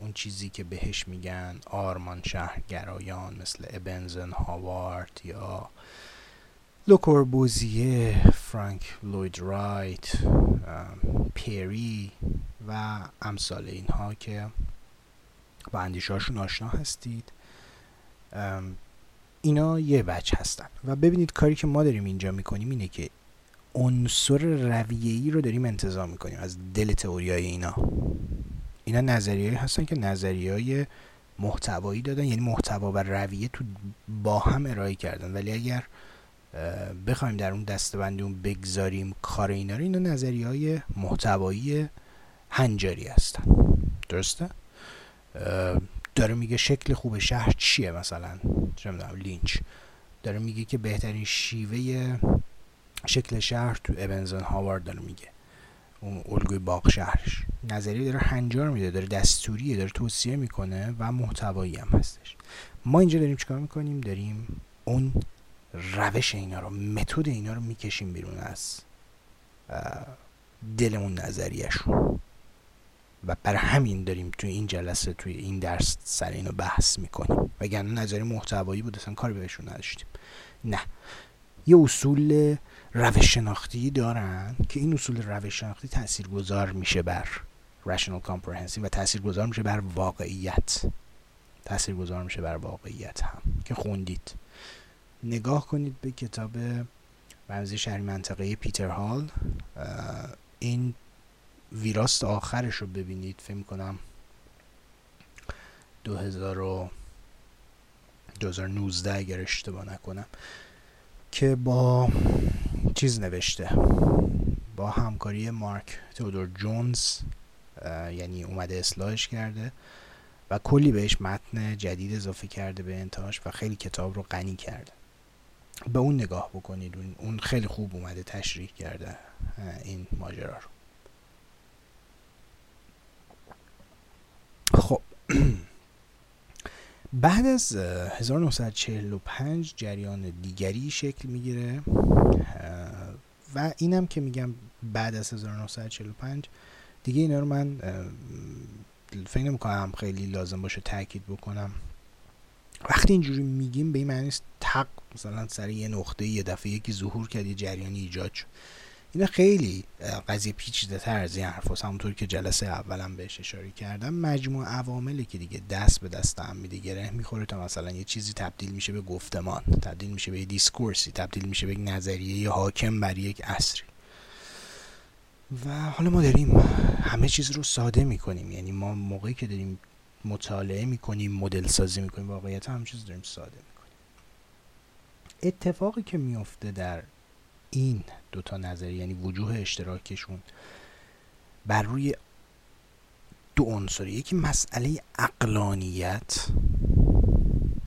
[SPEAKER 1] اون چیزی که بهش میگن آرمان شهرگرایان مثل ابنزن هاوارد یا لوکوربوزیه فرانک لوید رایت پیری و امثال اینها که با اندیشهاشون آشنا هستید. اینا یه بچه هستن. و ببینید کاری که ما داریم اینجا می‌کنیم اینه که عنصر رویه‌ای رو داریم انتظار می‌کنیم از دل تئوریای اینا. اینا نظریه هستن که نظریه های محتوایی دادن یعنی محتوا و رویه تو با هم ارائه کردن. ولی اگر بخوایم در اون دستبندی اون بگذاریم کار اینا رو اینا نظریه های محتوایی هنجاری هستن. درسته؟ داره میگه شکل خوب شهر چیه مثلا؟ چه لینچ. داره میگه که بهترین شیوه شکل شهر تو ابنزن هاوارد داره میگه. اون الگوی باغ شهرش. نظریه داره هنجار میده داره دستوریه داره توصیه می‌کنه و محتوایی هم هستش. ما اینجا داریم چیکار می‌کنیم؟ داریم اون روش اینا رو متد اینا رو می‌کشیم بیرون از دل اون نظریهشون. و بر همین داریم توی این جلسه توی این درس سر اینو بحث می‌کنیم. وگرنه نظری محتوایی بود اصلا کاری بهشون نداشتیم. نه. یه اصول روش شناختی دارن که این اصول روش شناختی تاثیرگذار میشه بر rational comprehensive و تاثیرگذار میشه بر واقعیت. تاثیرگذار میشه بر واقعیت هم. که خوندید. نگاه کنید به کتاب رمزی شهری منطقه پیتر هال این ویراست آخرش رو ببینید. فکر کنم 2019 اگر اشتباه نکنم که با چیز نوشته. با همکاری مارک تودور جونز یعنی اومده اصلاحش کرده و کلی بهش متن جدید اضافه کرده به انتهاش و خیلی کتاب رو غنی کرده. به اون نگاه بکنید. اون خیلی خوب اومده تشریح کرده این ماجرا رو. خب. بعد از 1945 جریان دیگری شکل می‌گیره و اینم که میگم بعد از 1945 دیگه اینا رو من فکر نمی کنم خیلی لازم باشه تاکید بکنم. وقتی اینجوری میگیم به این معنی تق مثلا سر یه نقطه یه دفعه یکی ظهور کرد یه جریانی ایجاد شد. اینا خیلی قضیه پیچیده تر از این حرف هست. همونطور که جلسه اولم بهش اشاره کردم مجموع عواملی که دیگه دست به دست هم میده گره می‌خوره تا مثلا یه چیزی تبدیل میشه به گفتمان تبدیل میشه به دیسکورسی تبدیل میشه به یک نظریه حاکم بر یک عصری. و حالا ما داریم همه چیز رو ساده می‌کنیم. یعنی ما موقعی که داریم مطالعه می‌کنیم مدل سازی می‌کنیم واقعیت همه چیز داریم ساده می‌کنیم. اتفاقی که میفته در این دوتا نظریه یعنی وجوه اشتراکشون بر روی دو عنصر یکی مسئله اقلانیت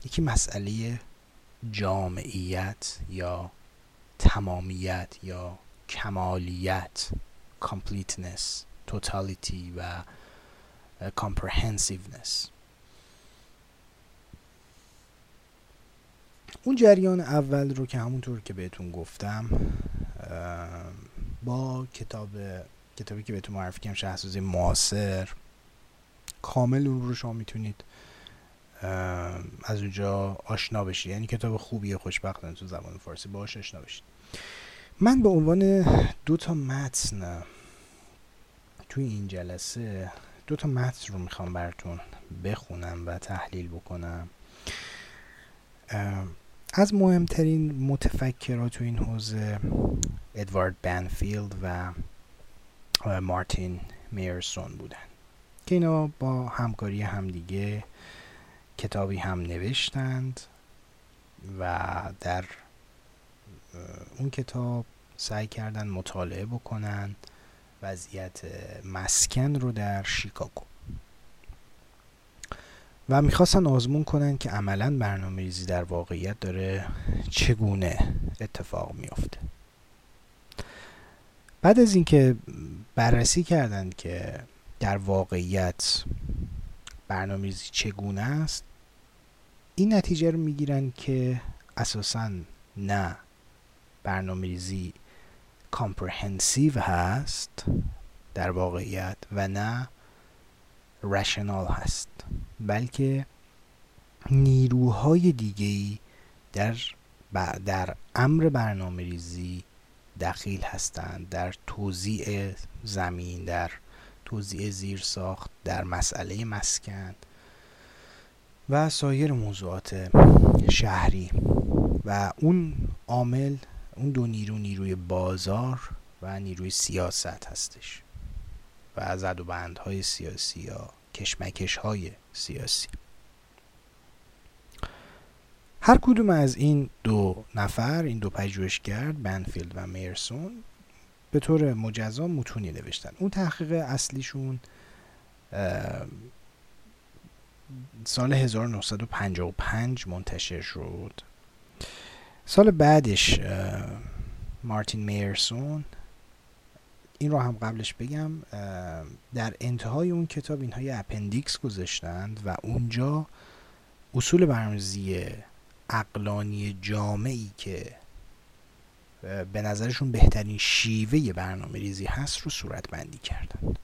[SPEAKER 1] یکی مسئله جامعیت یا تمامیت یا کمالیت completeness totality و comprehensiveness. اون جریان اول رو که همونطور که بهتون گفتم با کتاب کتابی که بهتون معرفی کردم شهرسازی معاصر کامل اون رو شما می‌تونید از اونجا آشنا بشید. یعنی کتاب خوبیه خوشبختانه تو زبان فارسی باش آشنا بشید. من به عنوان دو تا متن توی این جلسه دو تا متن رو می‌خوام براتون بخونم و تحلیل بکنم. از مهمترین متفکرات تو این حوزه ادوارد بنفیلد و مارتین میرسون بودن که اینا با همکاری همدیگه کتابی هم نوشتند و در اون کتاب سعی کردن مطالعه بکنن. وضعیت مسکن رو در شیکاگو. و می‌خواستن آزمون کنن که عملا برنامه ریزی در واقعیت داره چگونه اتفاق میافته. بعد از اینکه بررسی کردند که در واقعیت برنامه ریزی چگونه است این نتیجه رو می‌گیرن که اساسا نه برنامه ریزی کامپرهنسیو هست در واقعیت و نه رشنال هست بلکه نیروهای دیگه در در امر برنامه ریزی دخیل هستند در توزیع زمین در توزیع زیر ساخت در مسئله مسکن و سایر موضوعات شهری. و اون عامل اون دو نیرو نیروی بازار و نیروی سیاست هستش و زد و بندهای سیاسی یا کشمکش های سیاسی. هر کدوم از این دو نفر این دو پژوهشگر بنفیلد و میرسون به طور مجزا متونی نوشتن. اون تحقیق اصلیشون سال 1955 منتشر شد. سال بعدش مارتین میرسون این رو هم قبلش بگم در انتهای اون کتاب اینها یه اپندیکس گذاشتند و اونجا اصول برنامه‌ریزی اقلانی جامعی که به نظرشون بهترین شیوه برنامه ریزی هست رو صورت بندی کردند.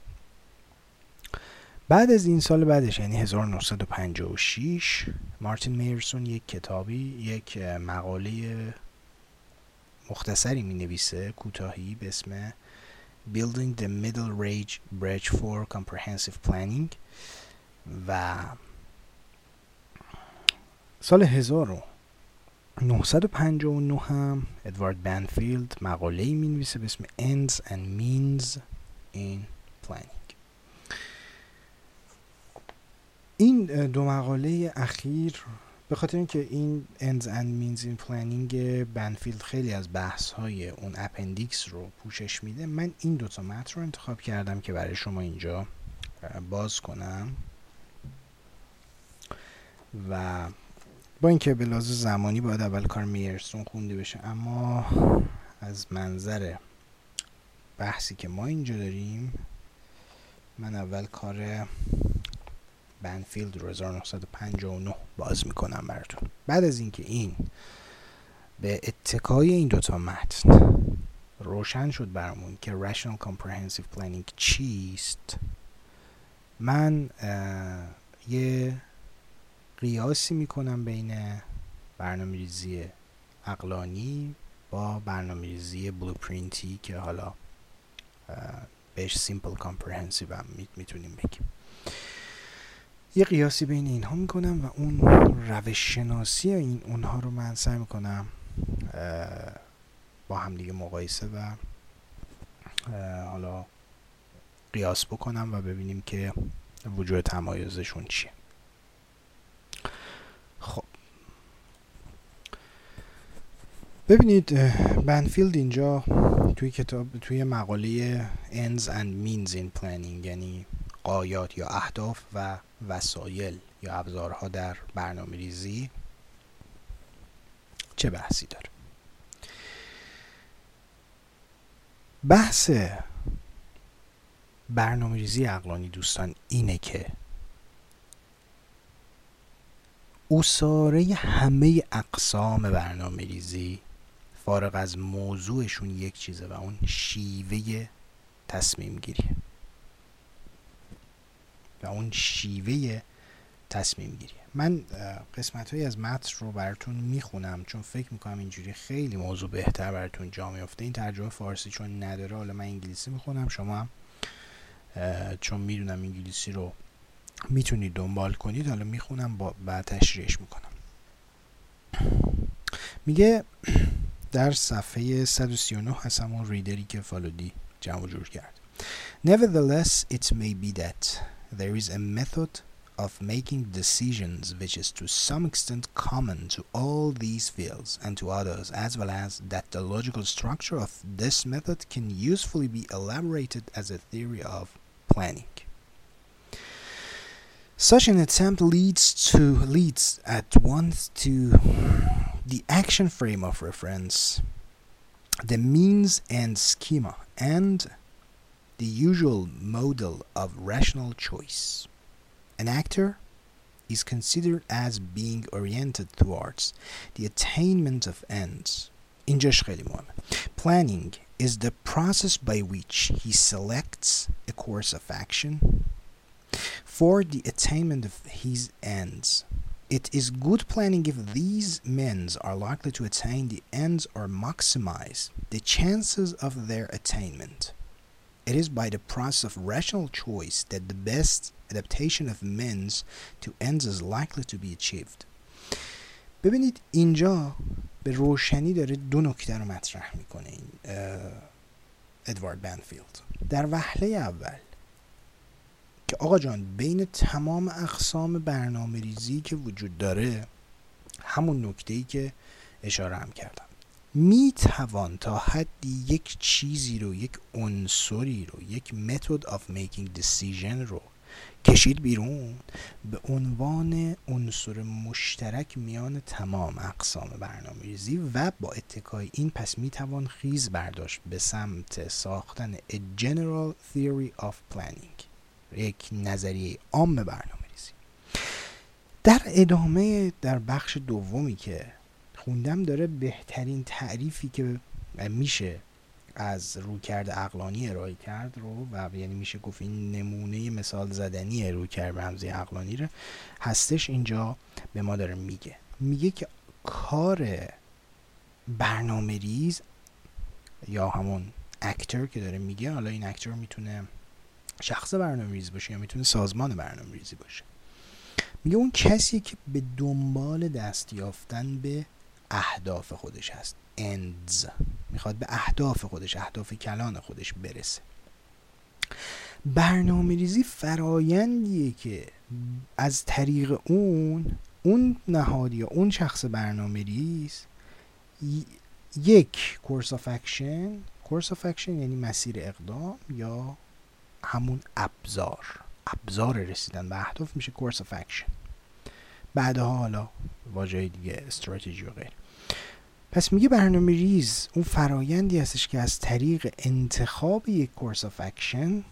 [SPEAKER 1] بعد از این سال بعدش یعنی 1956 مارتین میرسون یک کتابی یک مقاله مختصری می نویسه کوتاهی به اسم Building the Middle Range Bridge for Comprehensive Planning. و سال 1959 هم ادوارد بنفیلد مقاله می نویسه به اسم Ends and Means in Planning. این دو مقاله اخیر به خاطر اینکه این ends and means in planning بنفیلد خیلی از بحث های اون appendix رو پوشش میده من این دوتا متن رو انتخاب کردم که برای شما اینجا باز کنم. و با اینکه به لحاظ زمانی باید اول کار میرسون خونده بشه اما از منظر بحثی که ما اینجا داریم من اول کار بنفیلد رو 1959 باز می‌کنم براتون. بعد از اینکه این به اتکای این دوتا متن روشن شد برامون که Rational Comprehensive Planning چیست من یه قیاسی می‌کنم بین برنامه ریزی عقلانی با برنامه ریزی blueprint ی که حالا بهش simple comprehensive هم می‌تونیم بگیم. یه قیاسی بین اینها می‌کنم و اون روش شناسی این اونها رو من سعی می‌کنم با همدیگه مقایسه و حالا قیاس بکنم و ببینیم که وجود تمایزشون چیه. خب. ببینید بنفیلد اینجا توی کتاب توی مقاله ends and means in planning یعنی قایات یا اهداف و وسایل یا ابزارها در برنامه ریزی چه بحثی داره؟ بحث برنامه ریزی اقلانی دوستان اینه که اصاره همه اقسام برنامه ریزی فارغ از موضوعشون یک چیزه و اون شیوه تصمیم گیریه و اون شیوه تصمیم گیریه من قسمت های از متن رو براتون می‌خونم چون فکر می‌کنم اینجوری خیلی موضوع بهتر براتون جا میفته این ترجمه فارسی چون نداره حالا من انگلیسی می‌خونم. شما چون می‌دونم انگلیسی رو می‌تونید دنبال کنید حالا می‌خونم با بعد تشریحش می‌کنم. میگه در صفحه 139 هست همون ریدری که فالودی جمع جور کرد. Nevertheless, it may be that there is a method of making decisions which is to some extent common to all these fields and to others, as well as that the logical structure of this method can usefully be elaborated as a theory of planning. Such an attempt leads to leads at once to the action frame of reference, the means and schema, and the usual model of rational choice. An actor is considered as being oriented towards the attainment of ends. اینجاش خیلی مهمه. Planning is the process by which he selects a course of action for the attainment of his ends. It is good planning if these means are likely to attain the ends or maximize the chances of their attainment. It is by the process of rational choice that the best adaptation of means to ends is likely to be achieved. ببینید اینجا به روشنی داره دو نکته رو مطرح می‌کنه این ادوارد بنفیلد در وهله اول که آقا جان بین تمام اقسام برنامه ریزی که وجود داره همون نکته ای که اشاره هم کردم می توان تا حدی یک چیزی رو یک عنصری رو یک method of making decision رو کشید بیرون به عنوان عنصر مشترک میان تمام اقسام برنامه ریزی و با اتکای این پس می توان خیز برداشت به سمت ساختن a general theory of planning یک نظریه عام برنامه ریزی در ادامه در بخش دومی که خوندم داره بهترین تعریفی که میشه از رویکرد اقلانی ارائه کرد رو و یعنی میشه گفت این نمونه مثال زدنی رویکرد رمزی اقلانی رو هستش اینجا به ما داره میگه. میگه که کار برنامه ریز یا همون اکتر که داره میگه حالا این اکتر می‌تونه شخص برنامه ریزی باشه یا می‌تونه سازمان برنامه ریزی باشه. میگه اون کسی که به دنبال دست یافتن به اهداف خودش هست. ends. می‌خواد به اهداف خودش اهداف کلان خودش برسه. برنامه ریزی فرایندیه که از طریق اون اون نهاد یا اون شخص برنامه ریز یک course of action course of action یعنی مسیر اقدام یا همون ابزار. ابزار رسیدن به اهداف میشه course of action بعدها حالا واژه دیگه استراتژی و غیره پس میگه برنامه ریز اون فرایندی هستش که از طریق انتخاب یک course of action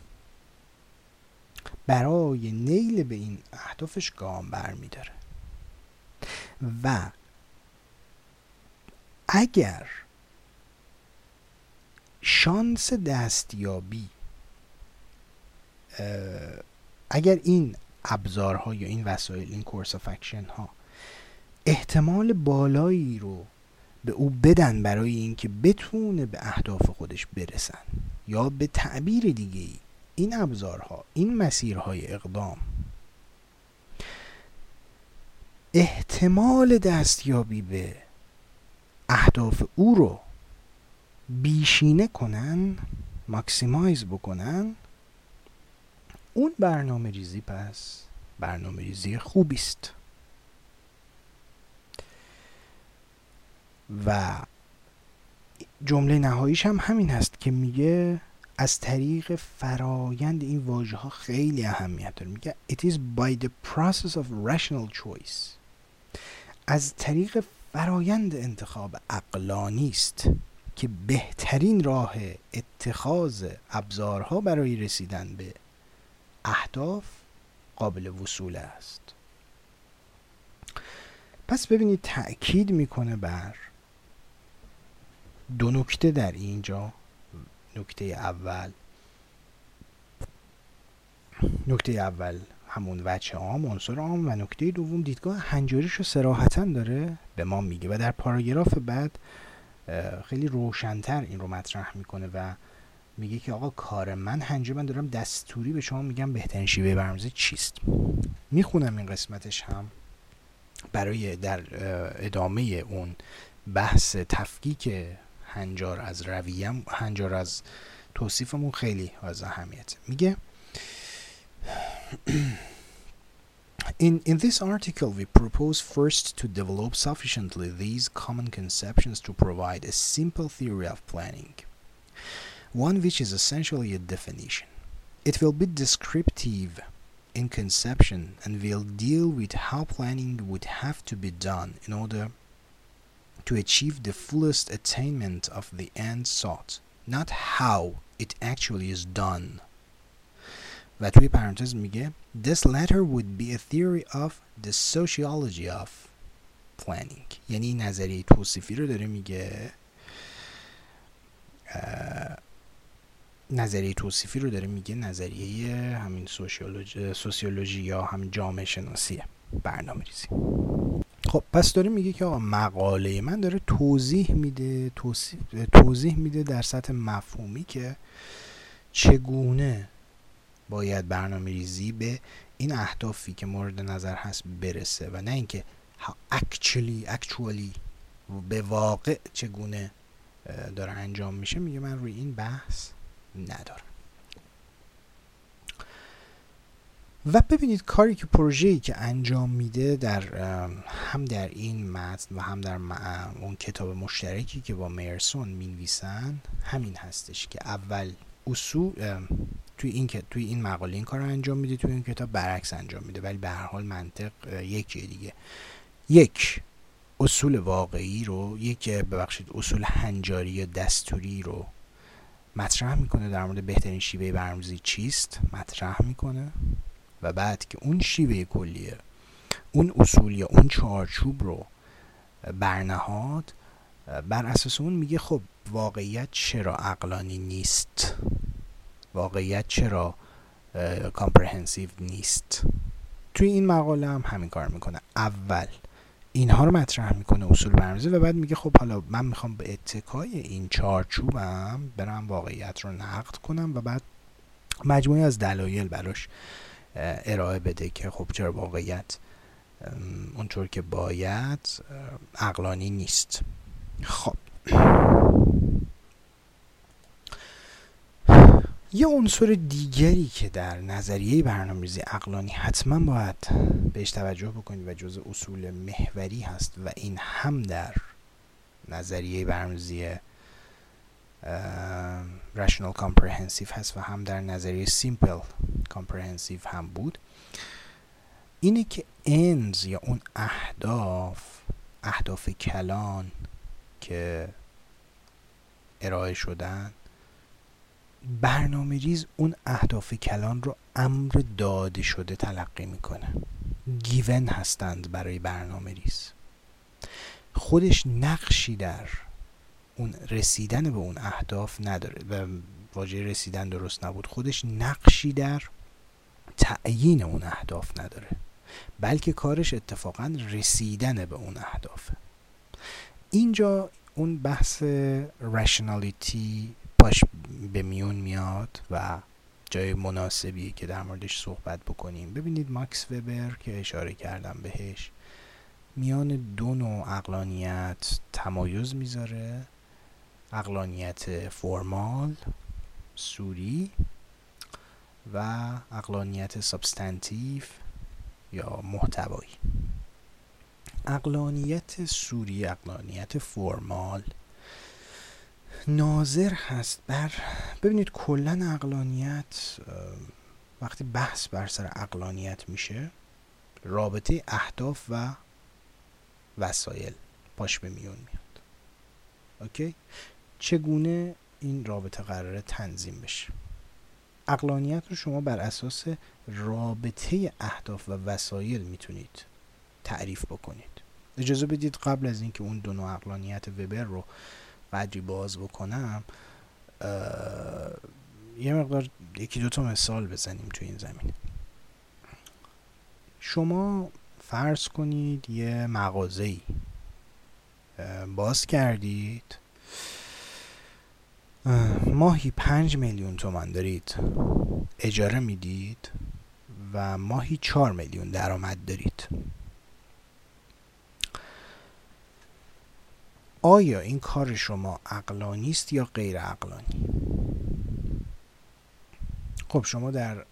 [SPEAKER 1] برای نیل به این اهدافش گام برمیداره. و اگر شانس دستیابی اگر این ابزارها یا این وسایل این course of action ها احتمال بالایی رو به او بدن برای اینکه بتونه به اهداف خودش برسن یا به تعبیر دیگه ای این ابزارها این مسیرهای اقدام. احتمال دستیابی به اهداف او رو بیشینه کنن ماکسیمایز بکنن اون برنامه ریزی پس برنامه ریزی خوبی است و جمله نهاییش هم همین هست که میگه از طریق فرایند این واژه ها خیلی اهمیت داره. میگه it is by the process of rational choice. از طریق فرایند انتخاب اقلانی است که بهترین راه اتخاذ ابزارها برای رسیدن به اهداف قابل وصول است. پس ببینید تأکید می‌کنه بر دو نکته در اینجا. نکته اول. نکته اول همون وچه عام عنصر عام و نکته دوم دیدگاه هنجاریش رو سراحتا داره به ما میگه و در پاراگراف بعد خیلی روشنتر این رو مطرح می‌کنه و میگه که آقا کار من هنجه من دارم دستوری به شما میگم بهترین شیوه برنامه‌ریزی چیست. می‌خونم این قسمتش هم برای در ادامه اون بحث تفکیک هنجار از رویم هنجار از توصیفمون خیلی از اهمیت میگه In, in this article, we propose first to develop sufficiently these common conceptions to provide a simple theory of planning, one which is essentially a definition. It will be descriptive in conception and will deal with how planning would have to be done in order to achieve the fullest attainment of the end sought, not how it actually is done. و توی پرانتز میگه This latter would be a theory of the sociology of planning. یعنی نظریه توصیفی رو داره میگه نظریه توصیفی رو داره میگه نظریه همین سوسیولوژی, سوسیولوژی یا همین جامعه شناسی برنامه ریزی خب پس داره میگه که آقا مقاله من داره توضیح میده توضیح میده در سطح مفهومی که چگونه باید برنامه ریزی به این اهدافی که مورد نظر هست برسه و نه اینکه actually actually به واقع چگونه داره انجام میشه. میگه من روی این بحث ندارم. و ببینید کاری که پروژه‌ای که انجام میده در هم در این متن و هم در اون کتاب مشترکی که با مرسون می‌نویسن همین هستش که اول اصول توی این توی این مقاله این کار رو انجام میده توی این کتاب برعکس انجام میده ولی به هر حال منطق یکیه دیگه. یک اصول واقعی رو یک ببخشید اصول هنجاری یا دستوری رو مطرح می‌کنه در مورد بهترین شیوه برنامه‌ریزی چیست؟ مطرح می‌کنه. و بعد که اون شیوه کلیه اون اصول یا اون چارچوب رو برنهاد بر اساس اون میگه خب واقعیت چرا عقلانی نیست؟ واقعیت چرا کامپرهنسیو نیست؟ توی این مقاله هم همین کار می‌کنه. اول اینها رو مطرح می‌کنه اصول برنامه‌ریزی و بعد میگه خب حالا من می‌خوام به اتکای این چارچوبم برم واقعیت رو نقد کنم و بعد مجموعی از دلایل براش ارائه بده که خب چرا واقعیت اونطور که باید عقلانی نیست. خب. یه عنصر دیگری که در نظریه برنامه‌ریزی عقلانی حتما باید بهش توجه بکنید و جز اصول محوری هست و این هم در نظریه برنامه‌ریزی rational comprehensive هست و هم در نظریه simple comprehensive هم بود. اینه که ends یا اون اهداف اهداف کلان که ارائه شدن برنامه ریز اون اهداف کلان رو امر داده شده تلقی می‌کنه. گیون هستند برای برنامه ریز. خودش نقشی در اون رسیدن به اون اهداف نداره و واژه رسیدن درست نبود. خودش نقشی در تعیین اون اهداف نداره بلکه کارش اتفاقا رسیدن به اون اهدافه اینجا اون بحث رشنالیتی پاش به میون میاد و جای مناسبی که در موردش صحبت بکنیم. ببینید ماکس وبر که اشاره کردم بهش میان دو نوع اقلانیت تمایز می‌ذاره اقلانیت فرمال سوری و اقلانیت سابستانتیو یا محتوایی. اقلانیت سوری اقلانیت فرمال ناظر هست بر ببینید کلا اقلانیت وقتی بحث بر سر اقلانیت میشه رابطه اهداف و وسایل پاش به میون میاد. اوکی؟ چگونه این رابطه قراره تنظیم بشه؟ اقلانیت رو شما بر اساس رابطه اهداف و وسایل می‌تونید تعریف بکنید. اجازه بدید قبل از اینکه اون دو نوع اقلانیت وبر رو قدری باز بکنم یه مقدار یکی دو تا مثال بزنیم تو این زمینه. شما فرض کنید یه مغازه باز کردید ماهی پنج میلیون تومن دارید. اجاره می‌دید و ماهی چهار میلیون درآمد دارید. آیا این کار شما عقلانی است یا غیر عقلانی؟ خب شما در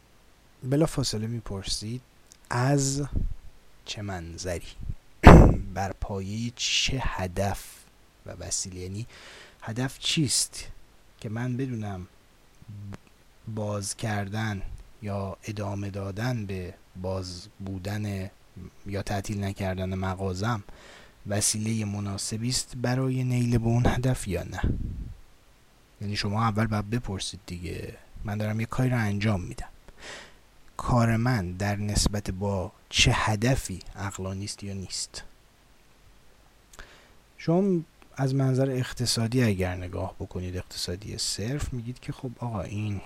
[SPEAKER 1] بلا فاصله می‌پرسید از چه منظری؟ بر پایه چه هدف و وسیله؟ یعنی هدف چیست؟ که من بدونم باز کردن یا ادامه دادن به باز بودن یا تعطیل نکردن مغازم وسیله مناسبی است برای نیل به اون هدف یا نه. یعنی شما اول باید بپرسید دیگه من دارم یه کاری رو انجام میدم. کار من در نسبت با چه هدفی عقلانی است یا نیست؟ شما از منظر اقتصادی اگر نگاه بکنید اقتصادی صرف میگید که خب آقا این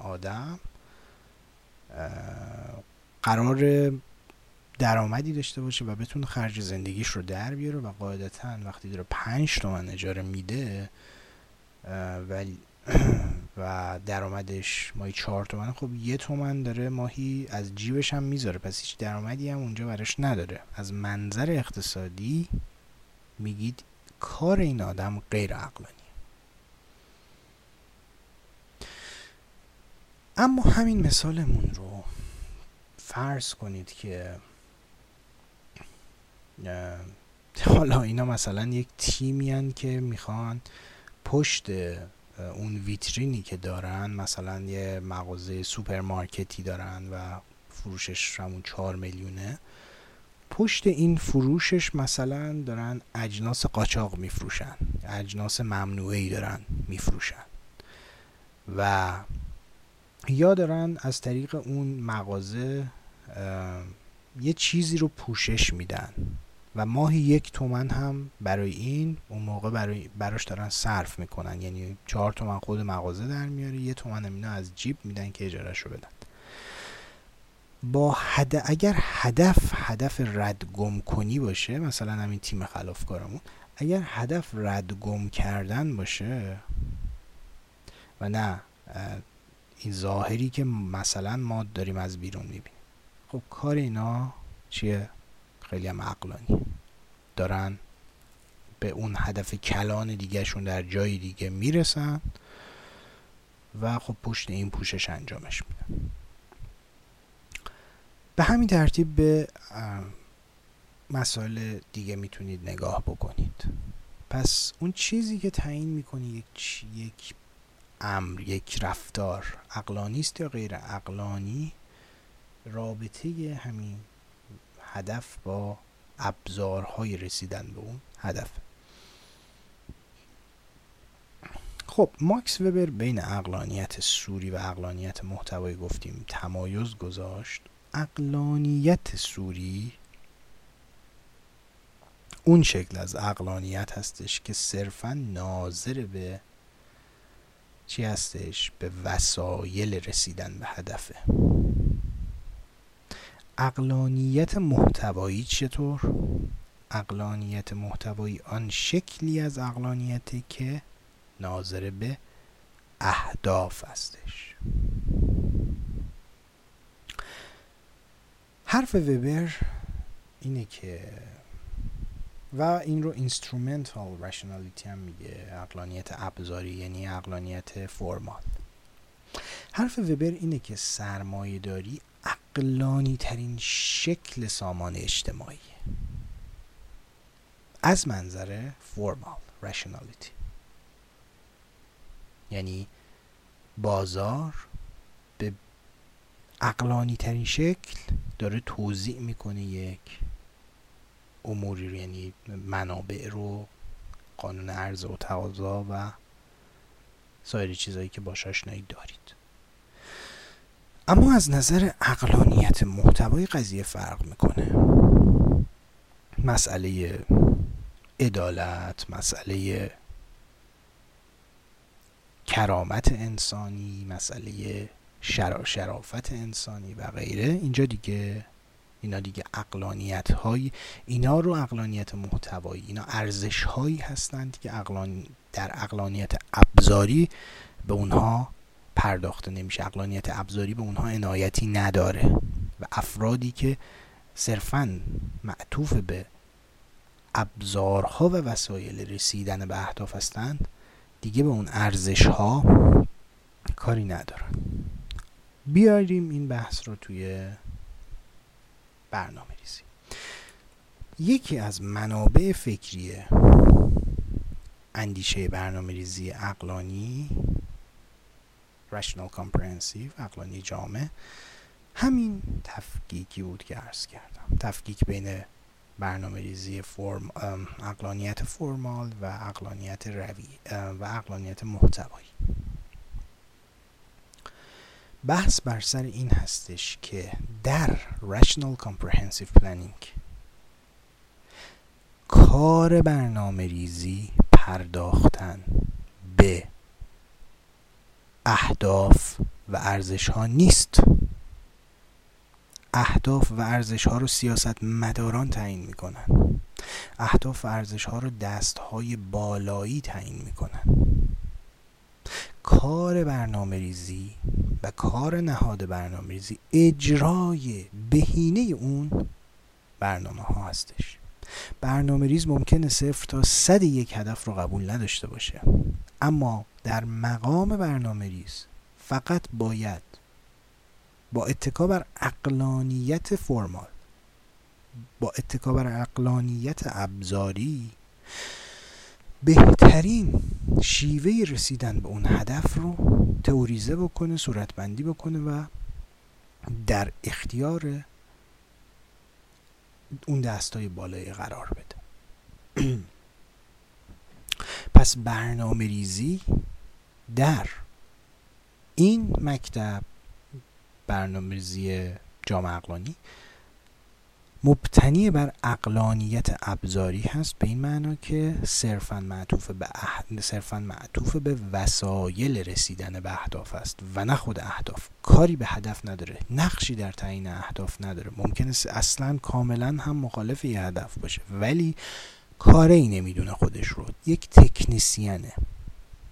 [SPEAKER 1] آدم قرار درآمدی داشته باشه و بتونه خرج زندگیش رو در بیاره و قاعدتا وقتی داره پنج تومن اجاره میده ولی و درآمدش ماهی چهار تومن خب یه تومن داره ماهی از جیبش هم می‌ذاره پس هیچ درآمدی هم اونجا براش نداره. از منظر اقتصادی میگید کار این آدم غیر عقلانی اما همین مثالمون رو فرض کنید که حالا اینا مثلا یک تیمی که می‌خوان پشت اون ویترینی که دارن مثلا یه مغازه سوپرمارکتی دارن و فروشش همون چهار میلیونه پشت این فروشش مثلا دارن اجناس قاچاق میفروشن اجناس ممنوعی دارن میفروشن. و یا دارن از طریق اون مغازه یه چیزی رو پوشش میدن و ماهی یک تومن هم برای این اون موقع برای براش دارن صرف می‌کنن. یعنی چهار تومن خود مغازه در میاره یه تومن اینا از جیب میدن که اجارش رو بدن. با حد... اگر هدف هدف رد گم کنی باشه مثلا همین تیم خلافکارمون اگر هدف رد گم کردن باشه و نه این ظاهری که مثلا ما داریم از بیرون می‌بینیم. خب کار اینا چیه؟ خیلی هم عقلانی. دارن به اون هدف کلان دیگهشون در جای دیگه می‌رسن و خب پشت این پوشش انجامش میدن. به همین ترتیب به مسائل دیگه می‌تونید نگاه بکنید. پس اون چیزی که تعیین می‌کنی یک یک امر یک رفتار اقلانی است یا غیر اقلانی رابطه همین هدف با ابزارهای رسیدن به اون هدف. خب ماکس وبر بین اقلانیت سوری و اقلانیت محتوایی گفتیم تمایز گذاشت. اقلانیت سوری؟ اون شکل از اقلانیت هستش که صرفا ناظر به چی هستش؟ به وسایل رسیدن به هدفه. اقلانیت محتوایی چطور؟ اقلانیت محتوایی آن شکلی از اقلانیتی که ناظر به اهداف هستش. حرف وبر اینه که و این رو instrumental rationality هم میگه اقلانیت ابزاری یعنی اقلانیت فرمال حرف وبر اینه که سرمایه داری اقلانی ترین شکل سامان اجتماعی. از منظر فرمال rationality. یعنی بازار اقلانی ترین شکل داره توضیح می‌کنه یک اموری رو یعنی منابع رو قانون عرضه و تقاضا و سایر چیزهایی که باش آشنایی دارید. اما از نظر اقلانیت محتوای قضیه فرق می‌کنه. مسئله عدالت مسئله کرامت انسانی مسئله شرافت انسانی و غیره. اینجا دیگه اینا دیگه اقلانیت های اینا رو اقلانیت محتوایی اینا ارزش هایی هستند که اقلان در اقلانیت ابزاری به اونها پرداخته نمیشه. اقلانیت ابزاری به اونها عنایتی نداره و افرادی که صرفا معطوف به ابزارها و وسایل رسیدن به اهداف هستند دیگه به اون ارزش ها کاری ندارن. بیاریم این بحث رو توی برنامه ریزی یکی از منابع فکری اندیشه برنامه ریزی اقلانی rational comprehensive اقلانی جامع همین تفکیکی بود که عرض کردم. تفکیک بین برنامه ریزی فرم اقلانیت فرمال و اقلانیت روی و اقلانیت محتوایی. بحث بر سر این هستش که در Rational Comprehensive Planning کار برنامه ریزی پرداختن به اهداف و ارزش ها نیست. اهداف و ارزش ها رو سیاست مداران تعیین می‌کنن. اهداف و ارزش ها رو دست های بالایی تعیین می‌کنن. کار برنامه ریزی و کار نهاد برنامه ریزی اجرای بهینه اون برنامه ها هستش. برنامه ریز ممکنه صفر تا صد یک هدف رو قبول نداشته باشه. اما در مقام برنامه ریز فقط باید با اتکا بر اقلانیت فرمال با اتکا بر اقلانیت ابزاری بهترین شیوه رسیدن به اون هدف رو تئوریزه بکنه صورتبندی بکنه و در اختیار اون دستای بالای قرار بده. پس برنامه ریزی در این مکتب برنامه ریزی جامعه مبتنی بر اقلانیت ابزاری هست به این معنا که صرفا معطوف به اح... صرفا معطوف به وسایل رسیدن به اهداف است و نه خود اهداف. کاری به هدف نداره نقشی در تعیین اهداف نداره. ممکنه اصلا کاملا هم مخالف یه هدف باشه ولی کاری نمی‌دونه خودش رو. یک تکنیسیانه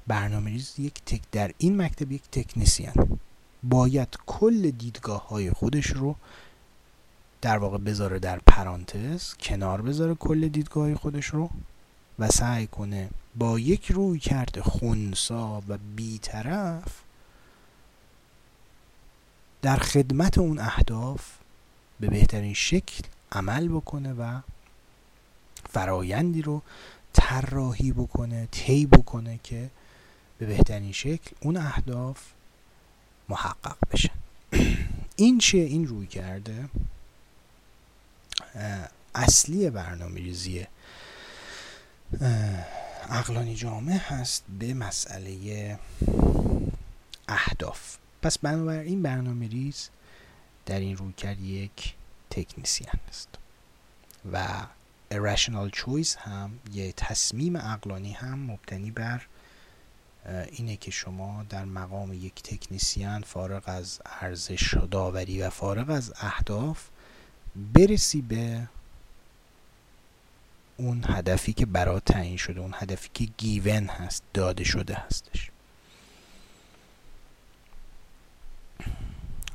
[SPEAKER 1] برنامه ریز یک تک در این مکتب یک تکنیسیان باید کل دیدگاه های خودش رو در واقع بذاره در پرانتز کنار بذاره کل دیدگاه خودش رو و سعی کنه با یک روی کرده خونسا و بیطرف در خدمت اون اهداف به بهترین شکل عمل بکنه و فرایندی رو طراحی بکنه طی بکنه که به بهترین شکل اون اهداف محقق بشن این چیه؟ این روی کرده. اصلی برنامه ریزی اقلانی جامع هست به مسئله اهداف. پس بنابراین برنامه ریز در این رویکرد یک تکنیسیان است و irrational choice هم یه تصمیم اقلانی هم مبتنی بر اینه که شما در مقام یک تکنیسیان فارغ از ارزش داوری و فارغ از اهداف برسی به اون هدفی که برای تعیین شده اون هدفی که گیون هست داده شده هستش.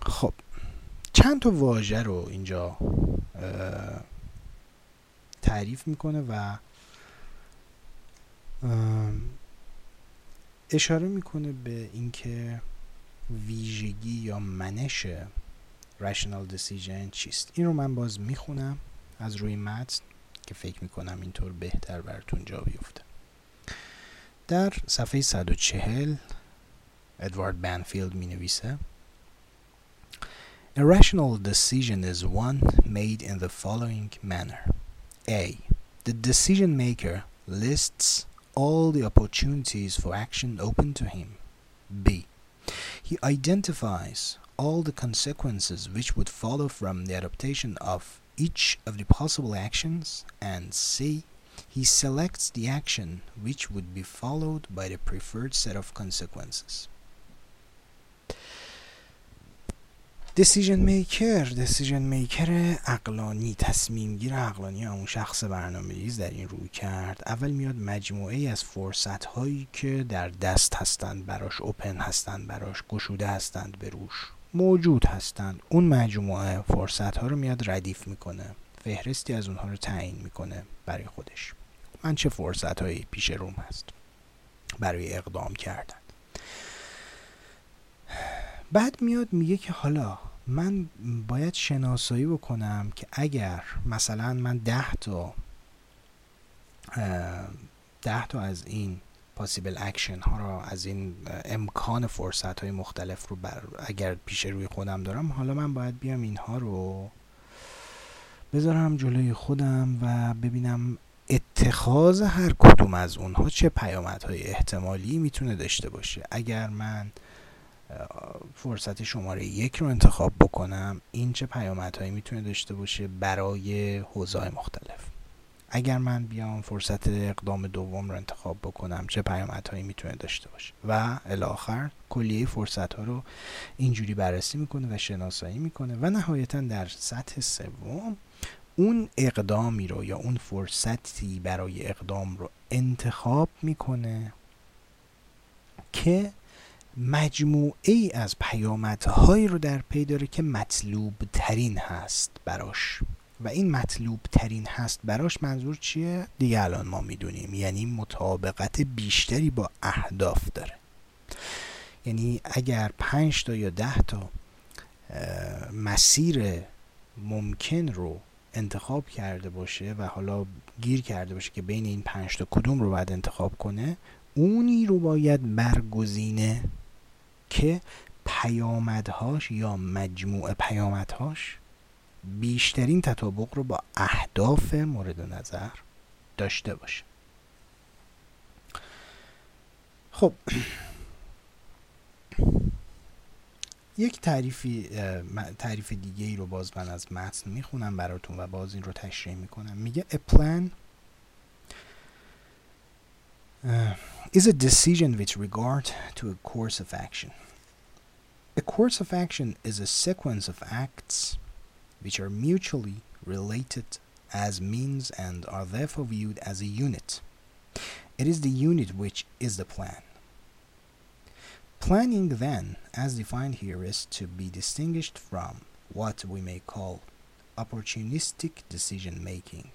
[SPEAKER 1] خب چند تا واژه رو اینجا تعریف می‌کنه و اشاره می‌کنه به اینکه ویژگی یا منش rational decision چیست این رو من باز میخونم از روی متن که فکر میکنم اینطور بهتر براتون جا بیفته در صفحه 140 ادوارد بنفیلد می نویسه A rational decision is one made in the following manner. A. The decision maker lists all the opportunities for action open to him. B. He identifies all the consequences which would follow from the adoption of each of the possible actions. And C. He selects the action which would be followed by the preferred set of consequences. دسیژن میکر دسیژن میکر اقلانی تصمیم گیر اقلانی اون شخص برنامه ریز در این روی کرد اول میاد مجموعه ای از فرصت هایی که در دست هستند براش اوپن هستند براش گشوده هستند به روش موجود هستند. اون مجموعه فرصت ها رو میاد ردیف می‌کنه. فهرستی از اونها رو تعیین می‌کنه برای خودش. من چه فرصت هایی پیش روم هست برای اقدام کردن؟ بعد میاد میگه که حالا من باید شناسایی بکنم که اگر مثلا من ده تا ده تا از این possible action ها رو از این امکان فرصت های مختلف رو بر اگر پیش روی خودم دارم حالا من باید بیام اینها رو بذارم جلوی خودم و ببینم اتخاذ هر کدوم از اونها چه پیامدهای احتمالی می‌تونه داشته باشه. اگر من فرصت شماره یک رو انتخاب بکنم این چه پیامدهایی می‌تونه داشته باشه برای حوزه‌های مختلف؟ اگر من بیام فرصت اقدام دوم رو انتخاب بکنم چه پیامدهایی می‌تونه داشته باشه؟ و الاخر کلیه فرصت ها رو اینجوری بررسی می‌کنه و شناسایی می‌کنه و نهایتا در سطح سوم اون اقدامی رو یا اون فرصتی برای اقدام رو انتخاب می‌کنه که مجموعه ای از پیامدهایی رو در پی داره که مطلوب ترین هست براش. و این مطلوب ترین هست براش منظور چیه؟ دیگه الان ما می‌دونیم یعنی مطابقت بیشتری با اهداف داره یعنی اگر پنج تا یا ده تا مسیر ممکن رو انتخاب کرده باشه و حالا گیر کرده باشه که بین این پنج تا کدوم رو باید انتخاب کنه اونی رو باید برگزینه که پیامدهاش یا مجموعه پیامدهاش بیشترین تطابق رو با اهداف مورد نظر داشته باشه خب یک تعریفی تعریف دیگه ای رو باز من از متن می‌خونم براتون و باز این رو تشریح می‌کنم میگه a plan is a decision with regard to a course of action. A course of action is a sequence of acts which are mutually related as means and are therefore viewed as a unit. It is the unit which is the plan. Planning, then, as defined here, is to be distinguished from what we may call opportunistic decision making,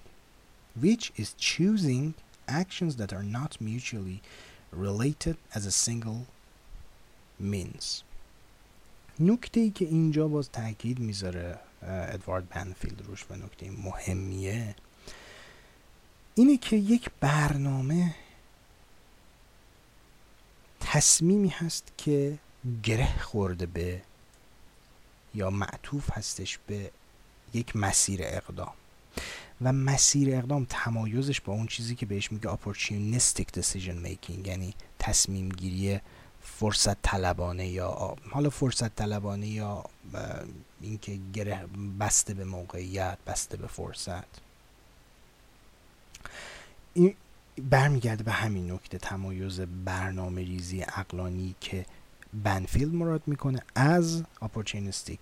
[SPEAKER 1] which is choosing actions that are not mutually related as a single means نکته ای که اینجا باز تاکید میذاره ادوارد بنفیلد روش و نکته مهمیه اینه که یک برنامه تصمیمی هست که گره خورده به یا معطوف هستش به یک مسیر اقدام. و مسیر اقدام تمایزش با اون چیزی که بهش میگه opportunistic decision making یعنی تصمیم گیری فرصت طلبانه یا حالا فرصت طلبانه یا اینکه گره بسته به موقعیت بسته به فرصت این برمیگرده به همین نکته تمایز برنامه ریزی اقلانی که بنفیلد مراد می‌کنه از opportunistic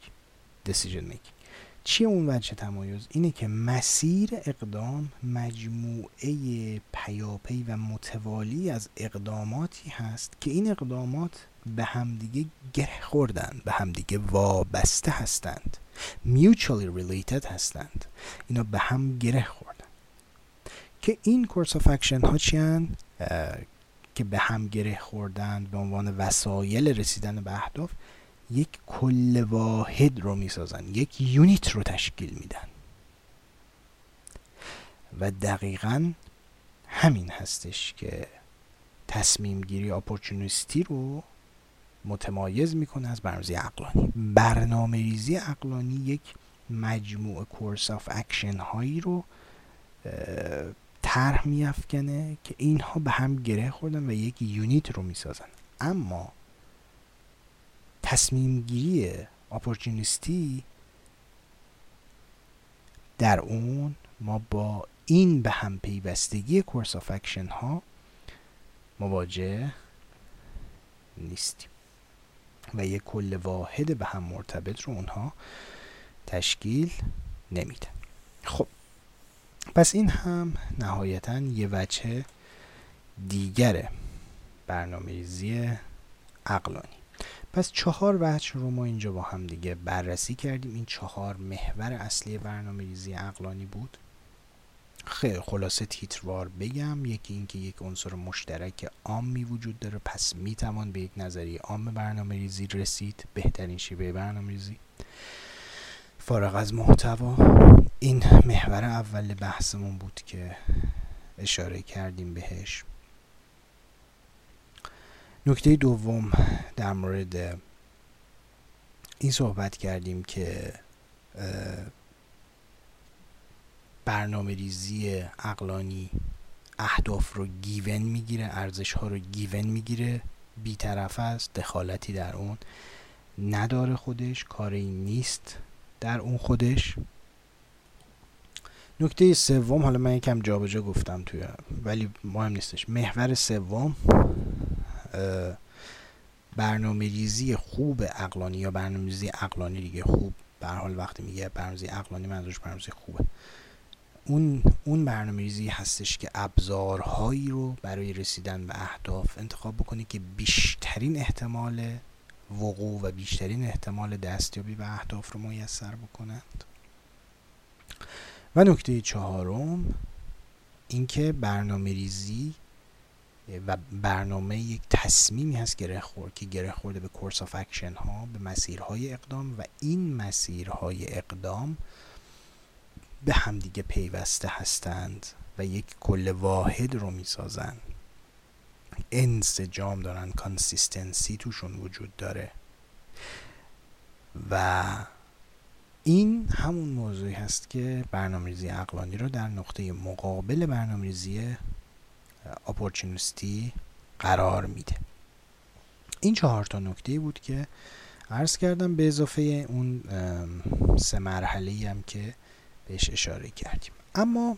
[SPEAKER 1] decision making چیه اون وجه تمایز؟ اینه که مسیر اقدام مجموعه پیاپی و متوالی از اقداماتی هست که این اقدامات به همدیگه گره خوردن به همدیگه وابسته هستند. Mutually related هستند. اینا به هم گره خوردن. که این course of action ها چی که به هم گره خوردن به عنوان وسایل رسیدن به اهداف یک کل واحد رو می‌سازن یک unit رو تشکیل میدن. و دقیقا همین هستش که تصمیم گیری opportunist ی رو متمایز می‌کنه از برنامه‌ریزی عقلانی. برنامه ریزی عقلانی یک مجموعه course of action هایی رو طرح میافکنه که اینها به هم گره خوردن و یک unit رو می‌سازن. اما تصمیم گیری opportunist ی در اون ما با این به هم پیوستگی course of action ها مواجه نیستیم. و یک کل واحد به هم مرتبط رو اونها تشکیل نمیدن خب پس این هم نهایتا یه وجه دیگر برنامه ریزی عقلانی. پس چهار وجه رو ما اینجا با هم دیگه بررسی کردیم. این چهار محور اصلی برنامه ریزی عقلانی بود. خیلی خلاصه تیتروار بگم. یکی اینکه یک عنصر مشترک عامی وجود داره. پس می‌توان به یک نظریه عام برنامه ریزی رسید. بهترین شیوه برنامه ریزی فارغ از محتوا. این محور اول بحثمون بود که اشاره کردیم بهش. نکته دوم در مورد این صحبت کردیم که برنامه ریزی اقلانی اهداف رو گیون می‌گیره ارزش ها رو گیون می‌گیره بیطرف است دخالتی در اون نداره خودش کاری نیست در اون خودش. نکته سوم حالا من یکم جابجا گفتم توی ولی مهم نیستش. محور سوم برنامه ریزی خوب اقلانی یا برنامه ریزی اقلانی دیگه خوب به حال وقتی میگه برنامه ریزی اقلانی منظورش برنامه خوبه. اون اون برنامه ریزی هستش که ابزارهایی رو برای رسیدن به اهداف انتخاب بکنی که بیشترین احتمال وقوع و بیشترین احتمال دستیابی به اهداف رو میسر بکنند. و نکته چهارم اینکه برنامه ریزی و برنامه یک تصمیمی هست گره خورد که گره خورده به course of action ها به مسیرهای اقدام و این مسیرهای اقدام به همدیگه پیوسته هستند و یک کل واحد رو می‌سازن. انسجام دارن consistency توشون وجود داره. و این همون موضوعی هست که برنامه‌ریزی عقلانی رو در نقطه مقابل برنامه‌ریزی اپورتونیستی قرار میده. این چهار تا نکته بود که عرض کردم به اضافه اون سه مرحله هم که بهش اشاره کردیم. اما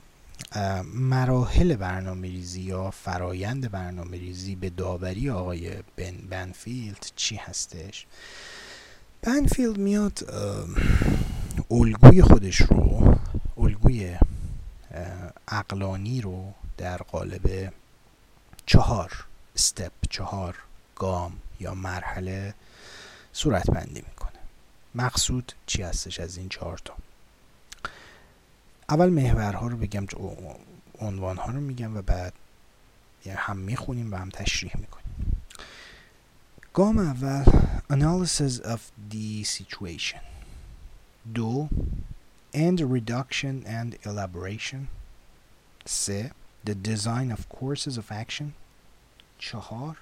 [SPEAKER 1] مراحل برنامه ریزی یا فرایند برنامه ریزی به داوری آقای بن بنفیلد چی هستش؟ بنفیلد میاد الگوی خودش رو الگوی اقلانی رو در قالب چهار استپ چهار گام یا مرحله صورت بندی می‌کنه. مقصود چی هستش از این چهار تا؟ اول محورها رو بگم عنوانها رو میگم و بعد یعنی هم می‌خونیم و هم تشریح می‌کنیم گام اول analysis of the situation دو and reduction and elaboration سه the design of courses of action چهار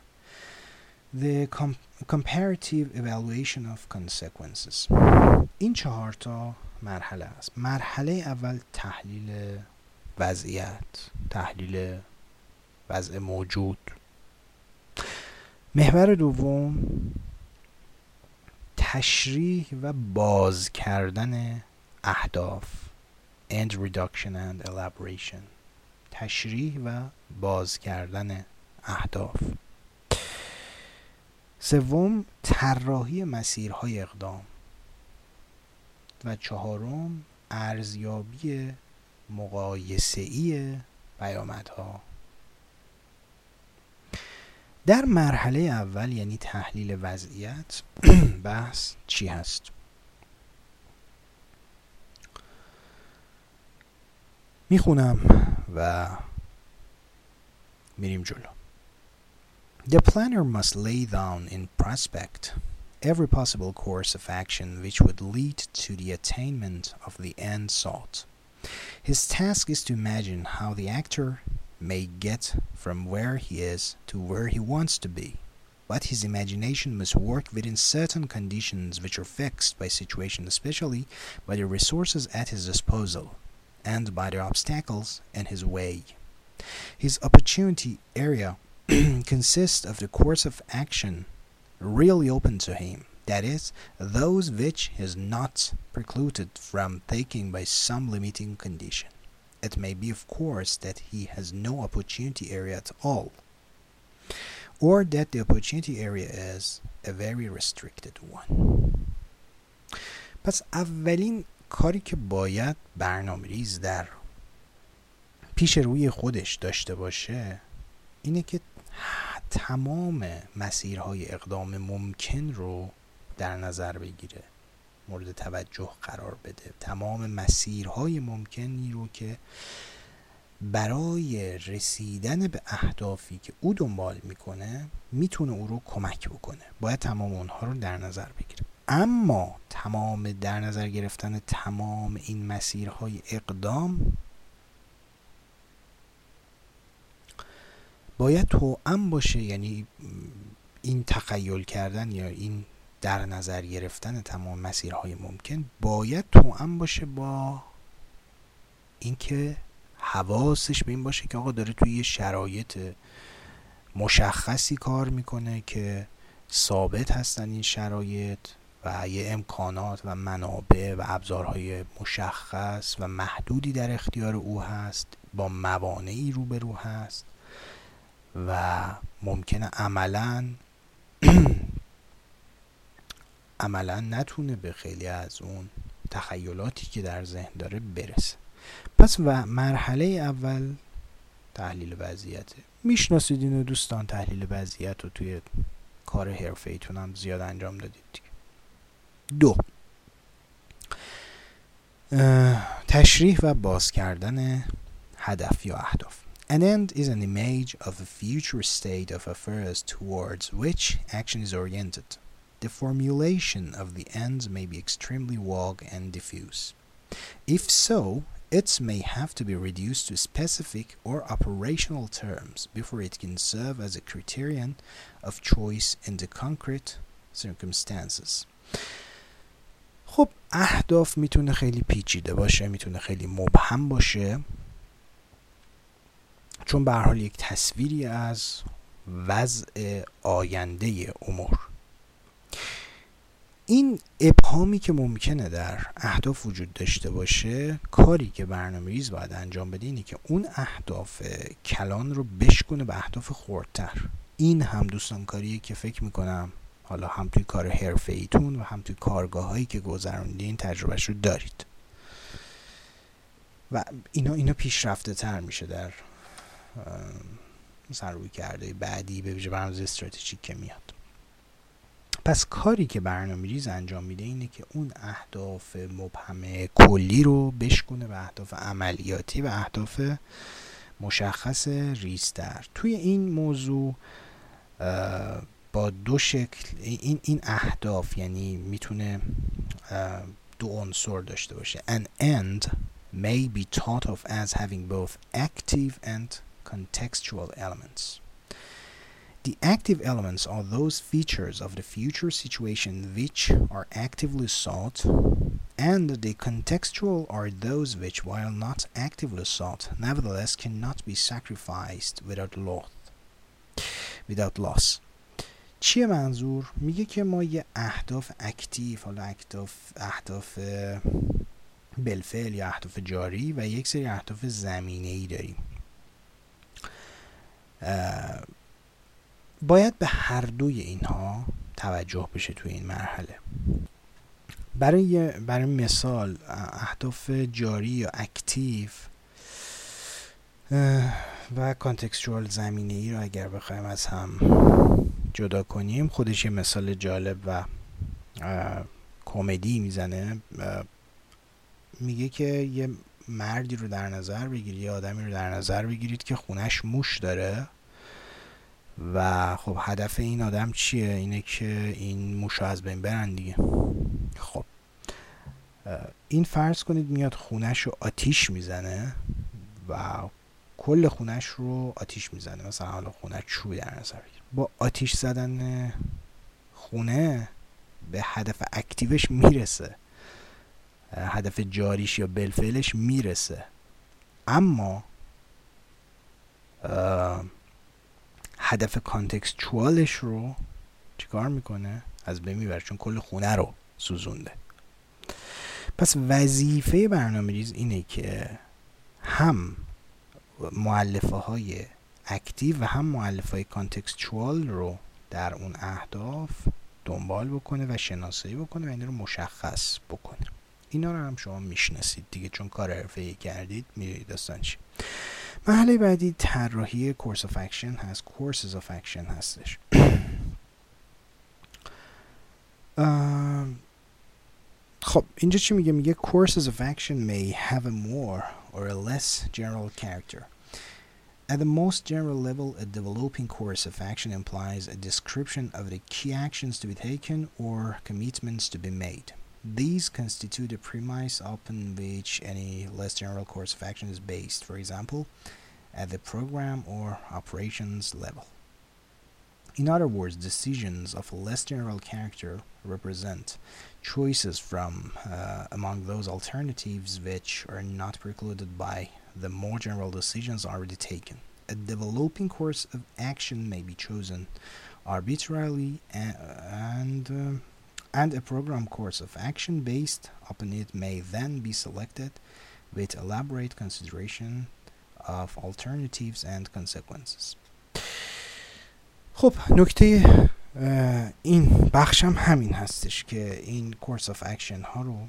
[SPEAKER 1] the comparative evaluation of consequences این چهار تا مرحله است. مرحله اول تحلیل وضعیت تحلیل وضع موجود. محور دوم تشریح و باز کردن اهداف. end reduction and elaboration. تشریح و باز کردن اهداف. سوم طراحی مسیرهای اقدام. و چهارم ارزیابی مقایسه‌ای پیامدها. در مرحله اول یعنی تحلیل وضعیت بحث چی هست؟ می‌خونم و میریم جلو. The planner must lay down in prospect every possible course of action which would lead to the attainment of the end sought. His task is to imagine how the actor may get from where he is to where he wants to be, but his imagination must work within certain conditions which are fixed by situation, especially by the resources at his disposal and by the obstacles in his way. His opportunity area consists of the course of action really open to him, that is, those which he is not precluded from taking by some limiting condition. It may be, of course, that he has no opportunity area at all, or that the opportunity area is a very restricted one. پس اولین کاری که باید برنامه ریز در پیش روی خودش داشته باشه اینه که تمام مسیرهای اقدام ممکن رو در نظر بگیره مورد توجه قرار بده. تمام مسیرهای ممکنی رو که برای رسیدن به اهدافی که او دنبال می‌کنه می‌تونه او رو کمک بکنه. باید تمام اونها رو در نظر بگیره. اما تمام در نظر گرفتن تمام این مسیرهای اقدام باید توأم باشه یعنی این تخیل کردن یا این در نظر گرفتن تمام مسیرهای ممکن باید توأم باشه با اینکه حواسش به این باشه که آقا داره توی یه شرایط مشخصی کار می‌کنه که ثابت هستن این شرایط و یه امکانات و منابع و ابزارهای مشخص و محدودی در اختیار او هست با موانعی روبرو هست. و ممکنه عملا عملا نتونه به خیلی از اون تخیلاتی که در ذهن داره برسه. پس و مرحله اول تحلیل وضعیته می‌شناسید اینو دوستان تحلیل وضعیت رو توی کار حرفه ایتون هم زیاد انجام دادید دیگه. دو. تشریح و باز کردن هدف یا اهداف. An end is an image of a future state of affairs towards which action is oriented. The formulation of the ends may be extremely vague and diffuse. If so, it may have to be reduced to specific or operational terms before it can serve as a criterion of choice in the concrete circumstances. خب اهداف میتونه خیلی پیچیده باشه میتونه خیلی مبهم باشه چون به حال یک تصویری از وضع آینده امور این ابهامی که ممکنه در اهداف وجود داشته باشه کاری که برنامه ریز باید انجام بده اینه که اون اهداف کلان رو بشکنه به اهداف خورتر این هم دوستان کاریه که فکر می‌کنم حالا هم توی کار حرفه ایتون و هم توی کارگاه هایی که گذروندین تجربهش رو دارید. و اینا اینا پیشرفته تر میشه در مثلا روی کرده بعدی به ویژه برنامه استراتژیک که میاد. پس کاری که برنامه ریز انجام میده اینه که اون اهداف مبهم کلی رو بشکنه به اهداف عملیاتی و اهداف مشخص ریزتر. توی این موضوع با دو شکل این این اهداف یعنی می‌تونه دو عنصر داشته باشه. An end may be thought of as having both active and contextual elements. The active elements are those features of the future situation which are actively sought and the contextual are those which, while not actively sought, nevertheless cannot be sacrificed without loss. without loss. چیه منظور؟ میگه که ما یه اهداف اکتیو حالا اهداف اهداف بلفل یا اهداف جاری و یک سری اهداف زمینه ای داریم باید به هر دوی اینها توجه بشه توی این مرحله. برای برای مثال اهداف جاری یا active و کانتکستوال زمینه ای رو اگر بخوایم از هم جدا کنیم خودش یه مثال جالب و کمدی می‌زنه. میگه که یه مردی رو در نظر بگیرید یه آدمی رو در نظر بگیرید که خونش موش داره و خب هدف این آدم چیه؟ اینه که این موش از بین برن دیگه. خب این فرض کنید میاد خونش رو آتیش می‌زنه و کل خونش رو آتیش می‌زنه. مثلا حالا خونه چوبی در نظر بگیر با آتیش زدن خونه به هدف اکتیوش می‌رسه. هدف جاریش یا بلفلش می‌رسه. اما هدف کانتکستوالش رو چیکار می‌کنه؟ از بین می‌بره چون کل خونه رو سوزونده. پس وظیفه برنامه ریز اینه که هم مولفه های active و هم مولفه های contextual رو در اون اهداف دنبال بکنه و شناسایی بکنه و این رو مشخص بکنه. اینا رو هم شما می‌شناسید دیگه چون کار حرفه‌ای کردید می‌دونید داستان چی مرحله بعدی طراحی course of action هست courses of action هستش خب اینجا چی میگه میگه courses of action may have a more or a less general character At the most general level, a developing course of action implies a description of the key actions to be taken or commitments to be made. These constitute the premise upon which any less general course of action is based, for example, at the program or operations level. In other words, decisions of a less general character represent choices from uh, among those alternatives which are not precluded by the more general decisions already taken. A developing course of action may be chosen arbitrarily and, and, uh, and a program course of action based upon it may then be selected with elaborate consideration of alternatives and consequences. خب نکته این بخشم همین هستش که این course of action ها رو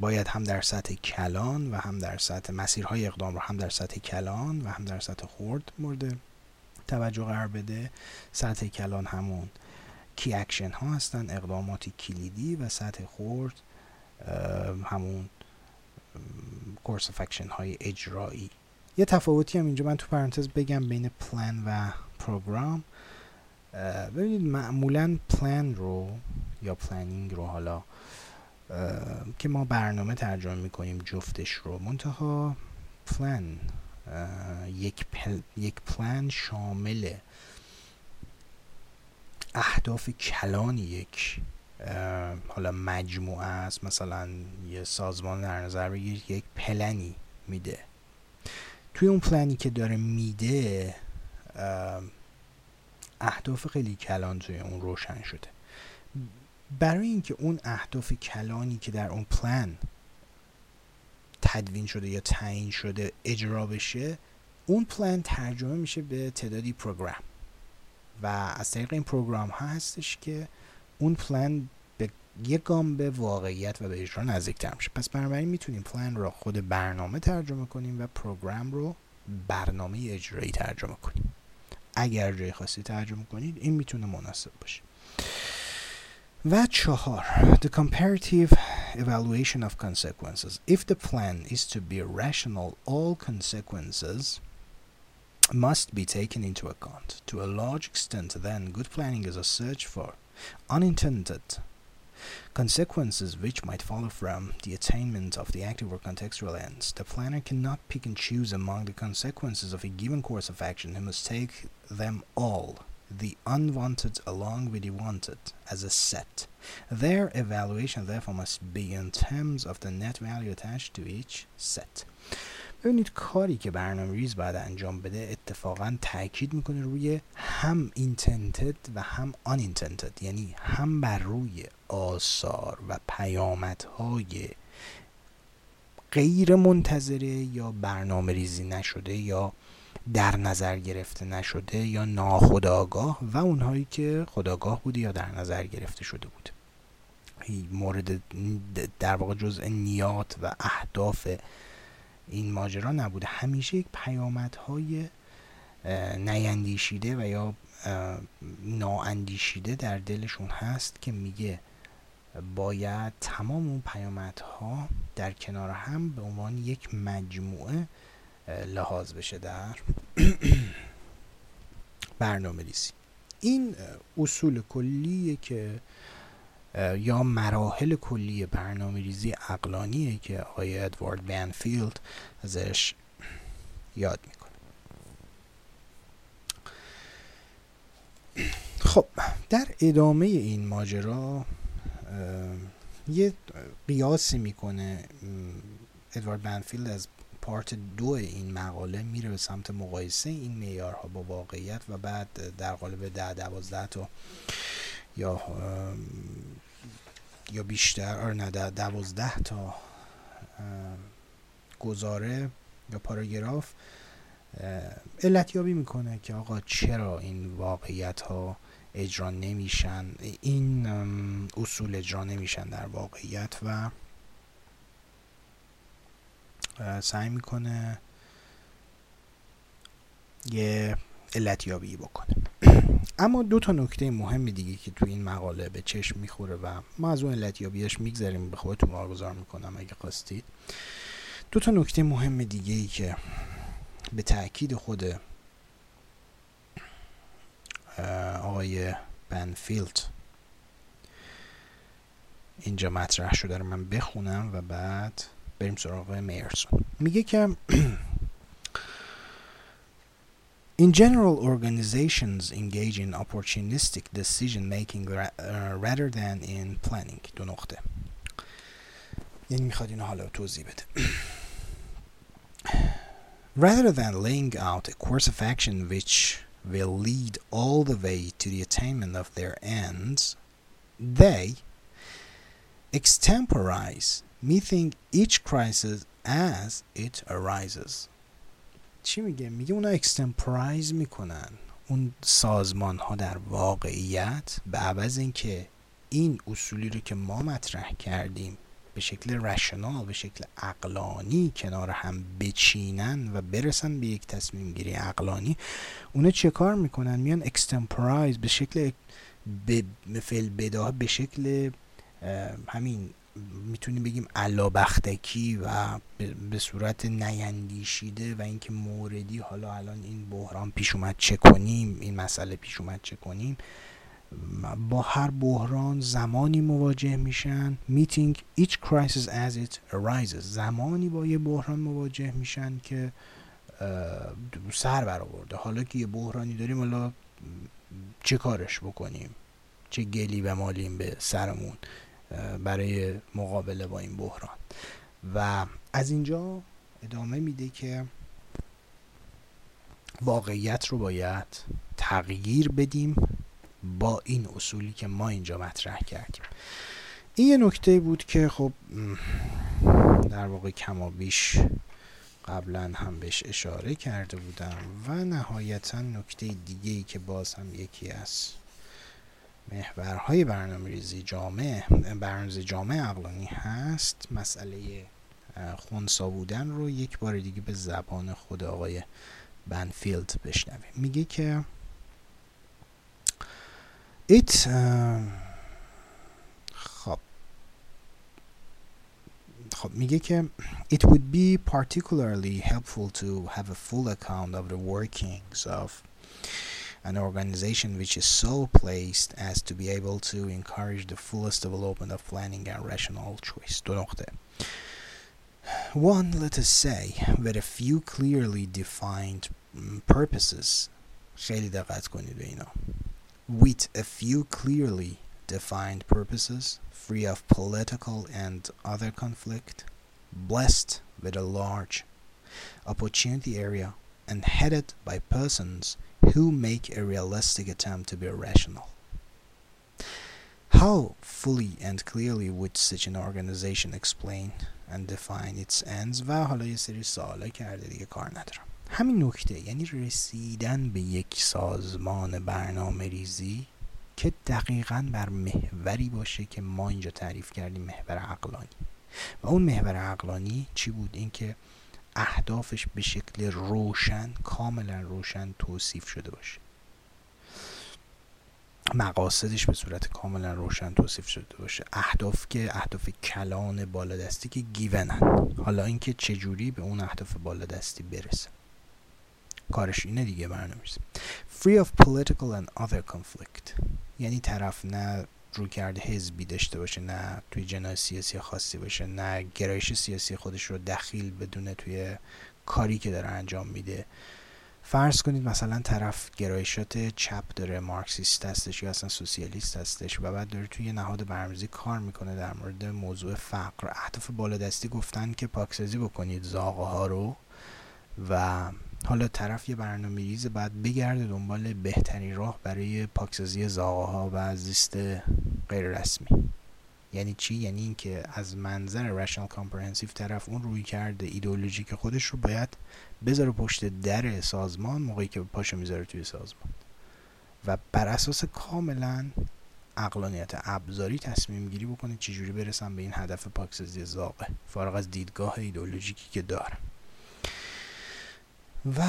[SPEAKER 1] باید هم در سطح کلان و هم در سطح مسیرهای اقدام رو هم در سطح کلان و هم در سطح خرد مورد توجه قرار بده سطح کلان همون key action ها هستن اقدامات کلیدی و سطح خرد همون course of action های اجرایی. یه تفاوتی هم اینجا من تو پرانتز بگم بین پلان و پروگرام ببینید معمولا پلان رو یا پلانینگ رو حالا که ما برنامه ترجمه می‌کنیم جفتش رو منتها پلان یک, پل، یک پلان شامل اهداف کلان یک حالا مجموعه است. مثلا یه سازمان در نظر بگیر یک پلنی میده. توی اون پلنی که داره میده اهداف خیلی کلان توی اون روشن شده. برای اینکه اون اهداف کلانی که در اون پلان تدوین شده یا تعیین شده اجرا بشه اون پلان ترجمه میشه به تعدادی پروگرام. و از طریق این پروگرام ها هستش که اون پلان به یک گام به واقعیت و به اجرا نزدیکتر میشه. پس بنابراین می‌تونیم پلان رو خود برنامه ترجمه کنیم و پروگرام رو برنامه اجرایی ترجمه کنیم. اگر جای خاصی ترجمه کنید این می‌تونه مناسب باشه. و چهار The comparative evaluation of consequences. If the plan is to be rational all consequences must be taken into account. To a large extent, then, good planning is a search for unintended consequences which might follow from the attainment of the active or contextual ends. The planner cannot pick and choose among the consequences of a given course of action, he must take them all the unwanted along with the wanted as a set. Their evaluation therefore must be in terms of the net value attached to each set. ببینید کاری که برنامه ریز باید انجام بده اتفاقا تاکید می‌کنه روی هم اینتنتد و هم آن اینتنتد یعنی هم بر روی آثار و پیامدهای غیر منتظره یا برنامه ریزی نشده یا در نظر گرفته نشده یا ناخداگاه و اونهایی که خداگاه بوده یا در نظر گرفته شده بوده مورد در واقع جزء نیات و اهداف این ماجرا نبوده. همیشه یک پیامدهای نیندیشیده و یا نااندیشیده در دلشون هست که میگه باید تمام اون پیامدها در کنار هم به عنوان یک مجموعه لحاظ بشه در برنامه ریزی این اصول کلیه که یا مراحل کلی برنامه ریزی اقلانیه که آقای ادوارد بنفیلد ازش یاد می‌کنه. خب در ادامه این ماجرا یه قیاسی می‌کنه ادوارد بنفیلد از پارت دو این مقاله میره به سمت مقایسه این معیارها با واقعیت و بعد در قالب ده دوازده تا یا یا بیشتر آره نه دوازده تا گزاره یا پاراگراف علتیابی می‌کنه که آقا چرا این واقعیت ها اجرا نمیشن؟ این اصول اجرا نمیشن در واقعیت و سعی می‌کنه یه علتیابی بکنه. اما دو تا نکته مهم دیگه که تو این مقاله به چشم می‌خوره و ما از اون می‌گذاریم به خودتون واگذار می‌کنم اگه خواستید. دو تا نکته مهم دیگه ای که به تاکید خود آقای بنفیلد اینجا مطرح شده رو من بخونم و بعد بریم سراغ میرسون. میگه که In general, organizations engage in opportunistic decision making ra- uh, rather than in planning. دو نقطه. یعنی میخواد اینو حالا توضیح بده. rather than laying out a course of action which will lead all the way to the attainment of their ends, they extemporize, meeting each crisis as it arises. چی میگه؟ میگه اونا اکستمپرایز می‌کنن. اون سازمان ها در واقعیت به عوض اینکه این اصولی رو که ما مطرح کردیم به شکل رشنال به شکل اقلانی کنار هم بچینن و برسن به یک تصمیم گیری اقلانی اونا چه کار می‌کنن؟ میان اکستمپرایز به شکل به فعل به شکل همین می‌تونیم بگیم علابختکی و به صورت نیندیشیده و اینکه موردی حالا الان این بحران پیش اومد چه کنیم این مسئله پیش اومد چه کنیم با هر بحران زمانی مواجه میشن meeting each crisis as it arises زمانی با یه بحران مواجه میشن که سر برآورده. حالا که یه بحرانی داریم حالا چه کارش بکنیم؟ چه گلی بمالیم به سرمون؟ برای مقابله با این بحران. و از اینجا ادامه میده که واقعیت رو باید تغییر بدیم با این اصولی که ما اینجا مطرح کردیم. این یه نکته بود که خب در واقع کما بیش قبلا هم بهش اشاره کرده بودم و نهایتا نکته دیگه ای که باز هم یکی از محورهای برنامه ریزی جامعه برنامه جامعه اقلانی هست. مسئله خونسا بودن رو یک بار دیگه به زبان خود آقای بنفیلد بشنویم. میگه که it خب. خب میگه که it would be particularly helpful to have a full account of the workings of an organization which is so placed as to be able to encourage the fullest development of planning and rational choice. دو نقطه. One, let us say, with a few clearly defined purposes, خیلی دقت کنید به اینا with a few clearly defined purposes free of political and other conflict blessed with a large opportunity area and headed by persons who make a realistic attempt to be rational. How fully and clearly would such an organization explain and define its ends? و حالا یه سری سوالا کرده دیگه کار ندارم همین نکته یعنی رسیدن به یک سازمان برنامه ریزی که دقیقا بر محوری باشه که ما اینجا تعریف کردیم محور عقلانی. و اون محور عقلانی چی بود؟ اینکه اهدافش به شکل روشن کاملا روشن توصیف شده باشه. مقاصدش به صورت کاملا روشن توصیف شده باشه. اهداف که اهداف کلان بالادستی که گیونن حالا اینکه چجوری به اون اهداف بالادستی برسه. کارش اینه دیگه برنامه free of political and other conflict. یعنی طرف نه رو کرده حزبی داشته باشه نه توی جناح سیاسی خاصی باشه نه گرایش سیاسی خودش رو دخیل بدونه توی کاری که داره انجام میده. فرض کنید مثلا طرف گرایشات چپ داره مارکسیست هستش یا اصلا سوسیالیست هستش و بعد داره توی نهاد برنامه‌ریزی کار می‌کنه در مورد موضوع فقر. اهداف بالادستی گفتن که پاکسازی بکنید زاغه ها رو و حالا طرف یه برنامه ریز بعد بگرده دنبال بهترین راه برای پاکسازی زاغه ها و زیست غیر رسمی یعنی چی؟ یعنی اینکه از منظر rational comprehensive طرف اون رویکرده که خودش رو باید بذاره پشت در سازمان موقعی که پاشو می‌ذاره توی سازمان. و بر اساس کاملا عقلانیت ابزاری تصمیم گیری بکنه چجوری برسم به این هدف پاکسازی زاغه. فارغ از دیدگاه ایدئولوژیکی که دارم و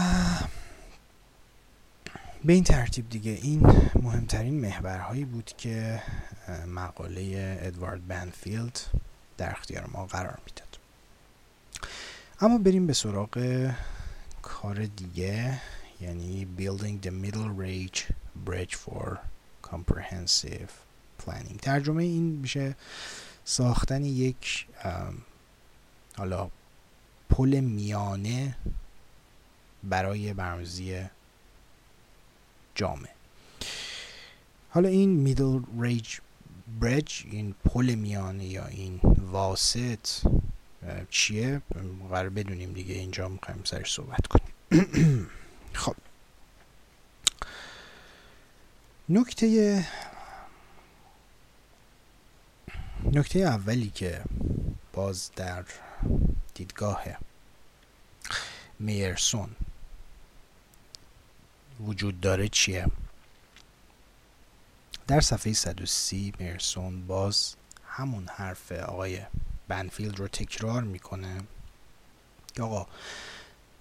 [SPEAKER 1] به این ترتیب دیگه این مهمترین محورهایی بود که مقاله ادوارد بنفیلد در اختیار ما قرار می‌داد. اما بریم به سراغ کار دیگه یعنی building the middle range bridge for comprehensive planning. ترجمه این میشه ساختن یک حالا پل میانه برای برنامه‌ریزی جامع. حالا این میدل ریج برج این پل میانه یا این واسط چیه؟ قرار بدونیم دیگه اینجا می‌خوایم سرش صحبت کنیم. خب. نکته نکته اولی که باز در دیدگاه میرسون وجود داره چیه؟ در صفحه 130 میرسون باز همون حرف آقای بنفیلد رو تکرار می‌کنه. که آقا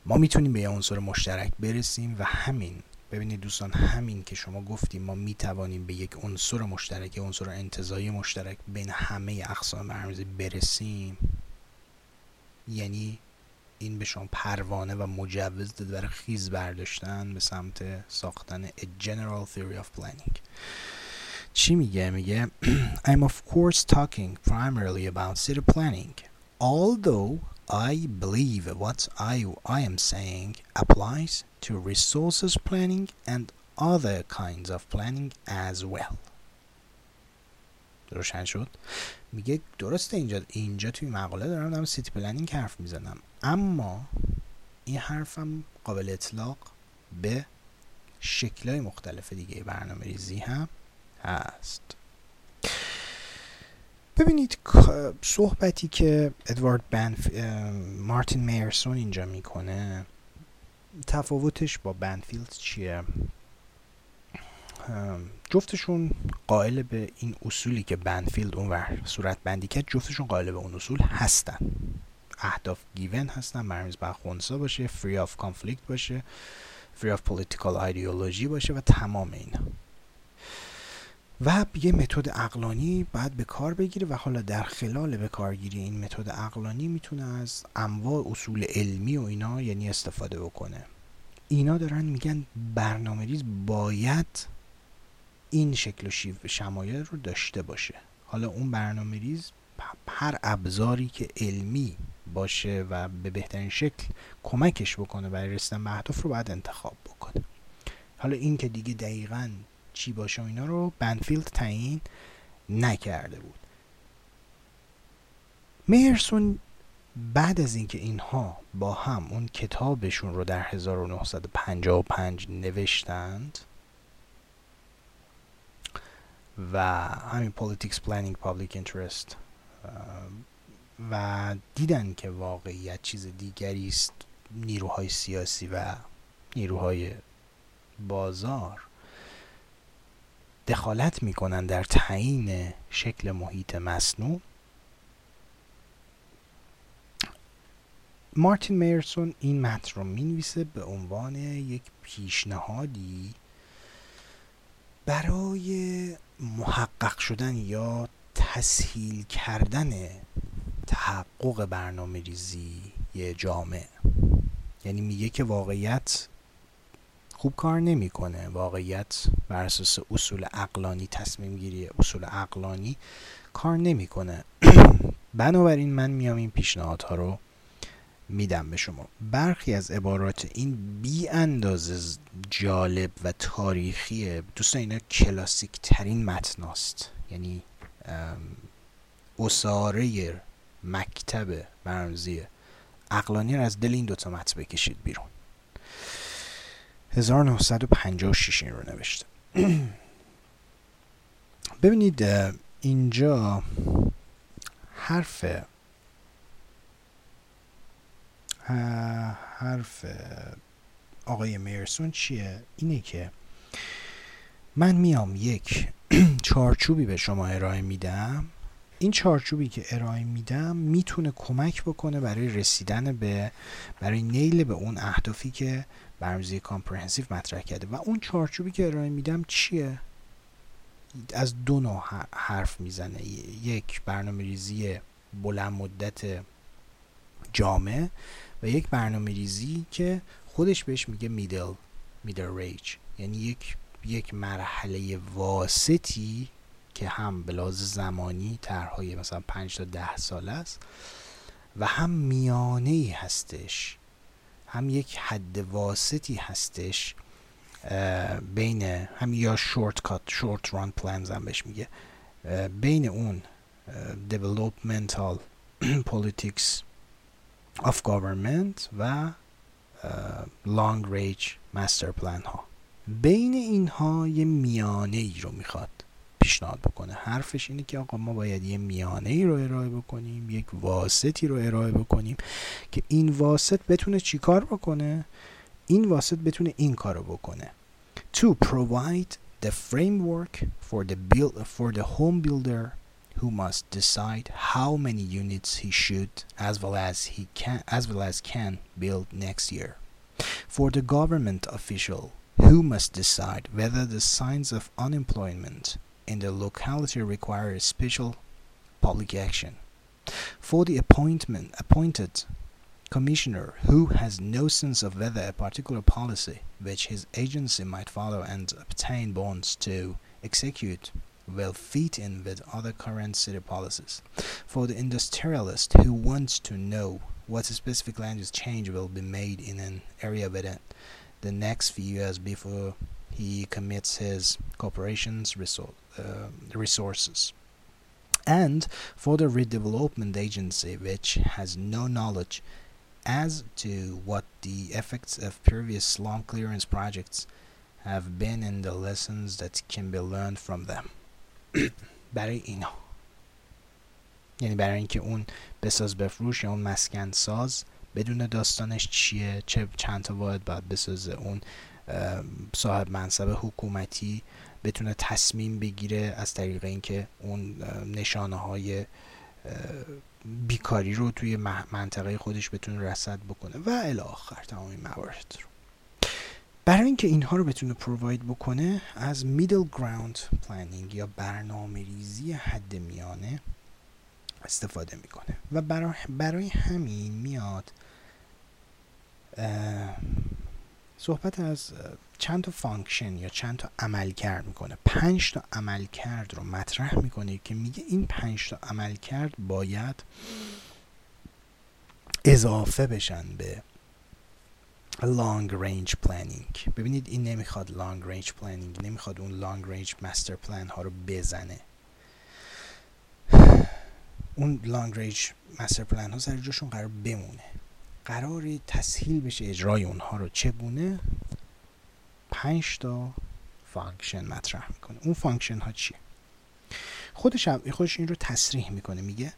[SPEAKER 1] ما می‌تونیم به یه عنصر مشترک برسیم و همین ببینید دوستان همین که شما گفتیم ما می‌توانیم به یک عنصر مشترک عنصر انتظایی مشترک بین همه اقسام برنامه‌ریزی برسیم یعنی این به شما پروانه و مجوز داده برای خیز برداشتن به سمت ساختن a general theory of planning چی میگه میگه I'm of course talking primarily about city planning although I believe what I, I am saying applies to resources planning and other kinds of planning as well روشن شد میگه درسته اینجا اینجا توی مقاله دارم دارم city planning حرف می‌زنم اما این حرفم قابل اطلاق به شکلهای مختلف دیگه برنامه ریزی هم هست. ببینید صحبتی که ادوارد بنف... مارتین میرسون اینجا می‌کنه تفاوتش با بنفیلد چیه؟ جفتشون قائل به این اصولی که بنفیلد اونور صورت بندی کرد جفتشون قائل به اون اصول هستن. اهداف given هستن مرمیز بر خونسا باشه free of conflict باشه free of political ideology باشه و تمام اینا. و یه متد عقلانی باید به کار بگیره و حالا در خلال به کارگیری این متد عقلانی می‌تونه از انواع اصول علمی و اینا یعنی استفاده بکنه. اینا دارن میگن برنامه ریز باید این شکل و شمایل رو داشته باشه. حالا اون برنامه ریز هر ابزاری که علمی باشه و به بهترین شکل کمکش بکنه برای رسیدن به اهداف رو باید انتخاب بکنه. حالا این که دیگه دقیقا چی باشه و اینا رو بنفیلد تعیین نکرده بود. میرسون بعد از اینکه اینها با هم اون کتابشون رو در 1955 نوشتند و همین Politics Planning Public Interest و دیدن که واقعیت چیز دیگری است نیروهای سیاسی و نیروهای بازار دخالت می‌کنن در تعیین شکل محیط مصنوع. مارتین میرسون این متن رو می‌نویسه به عنوان یک پیشنهادی برای محقق شدن یا تسهیل کردن تحقق برنامه ریزی جامعه. یعنی میگه که واقعیت خوب کار نمی‌کنه. واقعیت بر اساس اصول عقلانی تصمیم گیری اصول عقلانی کار نمی‌کنه. بنابراین من میام این پیشنهادها رو میدم به شما. برخی از عبارات این بی اندازه جالب و تاریخیه. دوستان اینا کلاسیک ترین متناست. یعنی اصاره مکتب برنامه‌ریزی عقلانی رو از دل این دوتا متن بکشید بیرون. 1956 این رو نوشته. ببینید اینجا حرف حرف آقای میرسون چیه؟ اینه که من میام یک چارچوبی به شما ارائه میدم. این چارچوبی که ارائه میدم می‌تونه کمک بکنه برای رسیدن به برای نیل به اون اهدافی که برنامه‌ریزی comprehensive مطرح کرده. و اون چارچوبی که ارائه میدم چیه؟ از دو نوع حرف می‌زنه. یک برنامه ریزی بلند مدت جامع و یک برنامه ریزی که خودش بهش میگه middle middle range یعنی یک یک مرحله واسطی که هم به زمانی طرحهای مثلا 5 تا 10 سال است و هم میانه ای هستش هم یک حد واسطی هستش بین هم یا شورت کات شورت ران پلنز هم بهش میگه بین اون developmental politics of government و long range master plan ها. بین اینها یه میانه ای رو می‌خواد. پیشنهاد بکنه حرفش اینه که آقا ما باید یه میانه ای رو ارائه بکنیم یک واسطی رو ارائه بکنیم که این واسط بتونه چیکار بکنه این واسط بتونه این کار رو بکنه to provide the framework for the build for the home builder who must decide how many units he should as well as he can as well as can build next year for the government official who must decide whether the signs of unemployment in the locality require special public action. For the appointment appointed commissioner who has no sense of whether a particular policy which his agency might follow and obtain bonds to execute will fit in with other current city policies. For the industrialist who wants to know what specific land use change will be made in an area within the next few years before he commits his corporation's resor- uh, resources. And for the redevelopment agency, which has no knowledge as to what the effects of previous long clearance projects have been and the lessons that can be learned from them. برای اینا یعنی برای اینکه اون بساز بفروش یا اون مسکن ساز بدون داستانش چیه چه چند تا باید باید بسازه اون صاحب منصب حکومتی بتونه تصمیم بگیره از طریق اینکه اون نشانه های بیکاری رو توی منطقه خودش بتونه رسد بکنه و الی آخر تمام این موارد رو. برای اینکه اینها رو بتونه پروواید بکنه از میدل گراوند پلانینگ یا برنامه ریزی حد میانه استفاده می‌کنه. و برای همین میاد صحبت از چند تا function یا چند تا عمل کرد می‌کنه. پنج تا عمل کرد رو مطرح می‌کنه که میگه این پنج تا عمل کرد باید اضافه بشن به long range planning. ببینید این نمی‌خواد long range planning نمی‌خواد اون long range master plan ها رو بزنه. اون long range master plan ها سر جاشون قرار بمونه. قراره تسهیل بشه اجرای اونها رو. چگونه؟ پنج تا function مطرح می‌کنه. اون function ها چیه؟ خودش خودش این رو تصریح می‌کنه. میگه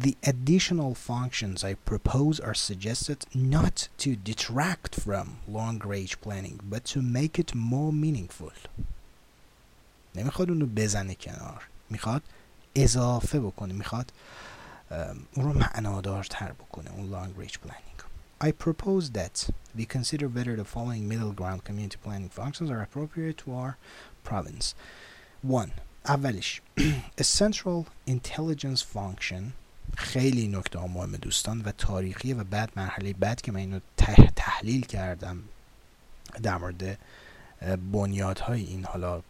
[SPEAKER 1] The additional functions I propose are suggested not to detract from long-range planning but to make it more meaningful. نمی‌خواد اونو بزنه کنار. می‌خواد اضافه بکنه. می‌خواد اون رو معنادارتر بکنه اون long range planning. I propose that we consider whether the following middle ground community planning functions are appropriate to our province. 1. اولش A central intelligence function خیلی نکته مهم دوستان و تاریخی و بعد مرحله بعد که من اینو تحلیل کردم در مورد بنیادهای این حالا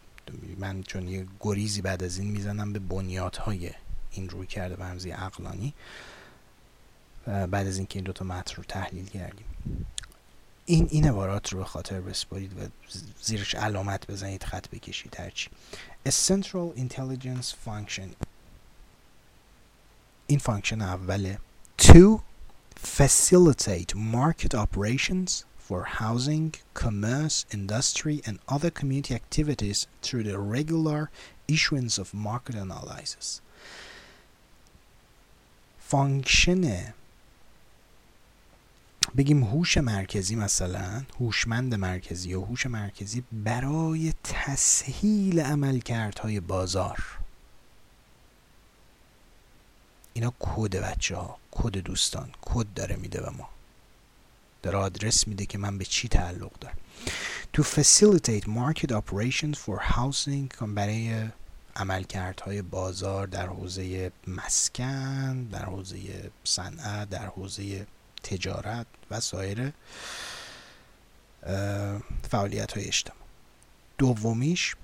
[SPEAKER 1] من چون یه گریزی بعد از این می‌زنم به بنیادهای این رویکرد برنامه‌ریزی عقلانی بعد از اینکه این دوتا متن رو تحلیل کردیم این این عبارات رو به خاطر بسپارید و زیرش علامت بزنید خط بکشید هرچی A central intelligence function این function اوله To facilitate market operations for housing, commerce, industry and other community activities through the regular issuance of market analysis function بگیم هوش مرکزی مثلا هوشمند مرکزی یا هوش مرکزی برای تسهیل عملکردهای بازار. اینا کد بچه ها کد دوستان کد داره میده به ما. داره آدرس میده که من به چی تعلق دارم. To facilitate market operations for housing برای عملکردهای بازار در حوزه مسکن در حوزه صنعت در حوزه تجارت و سایر فعالیت های اجتماع دومیش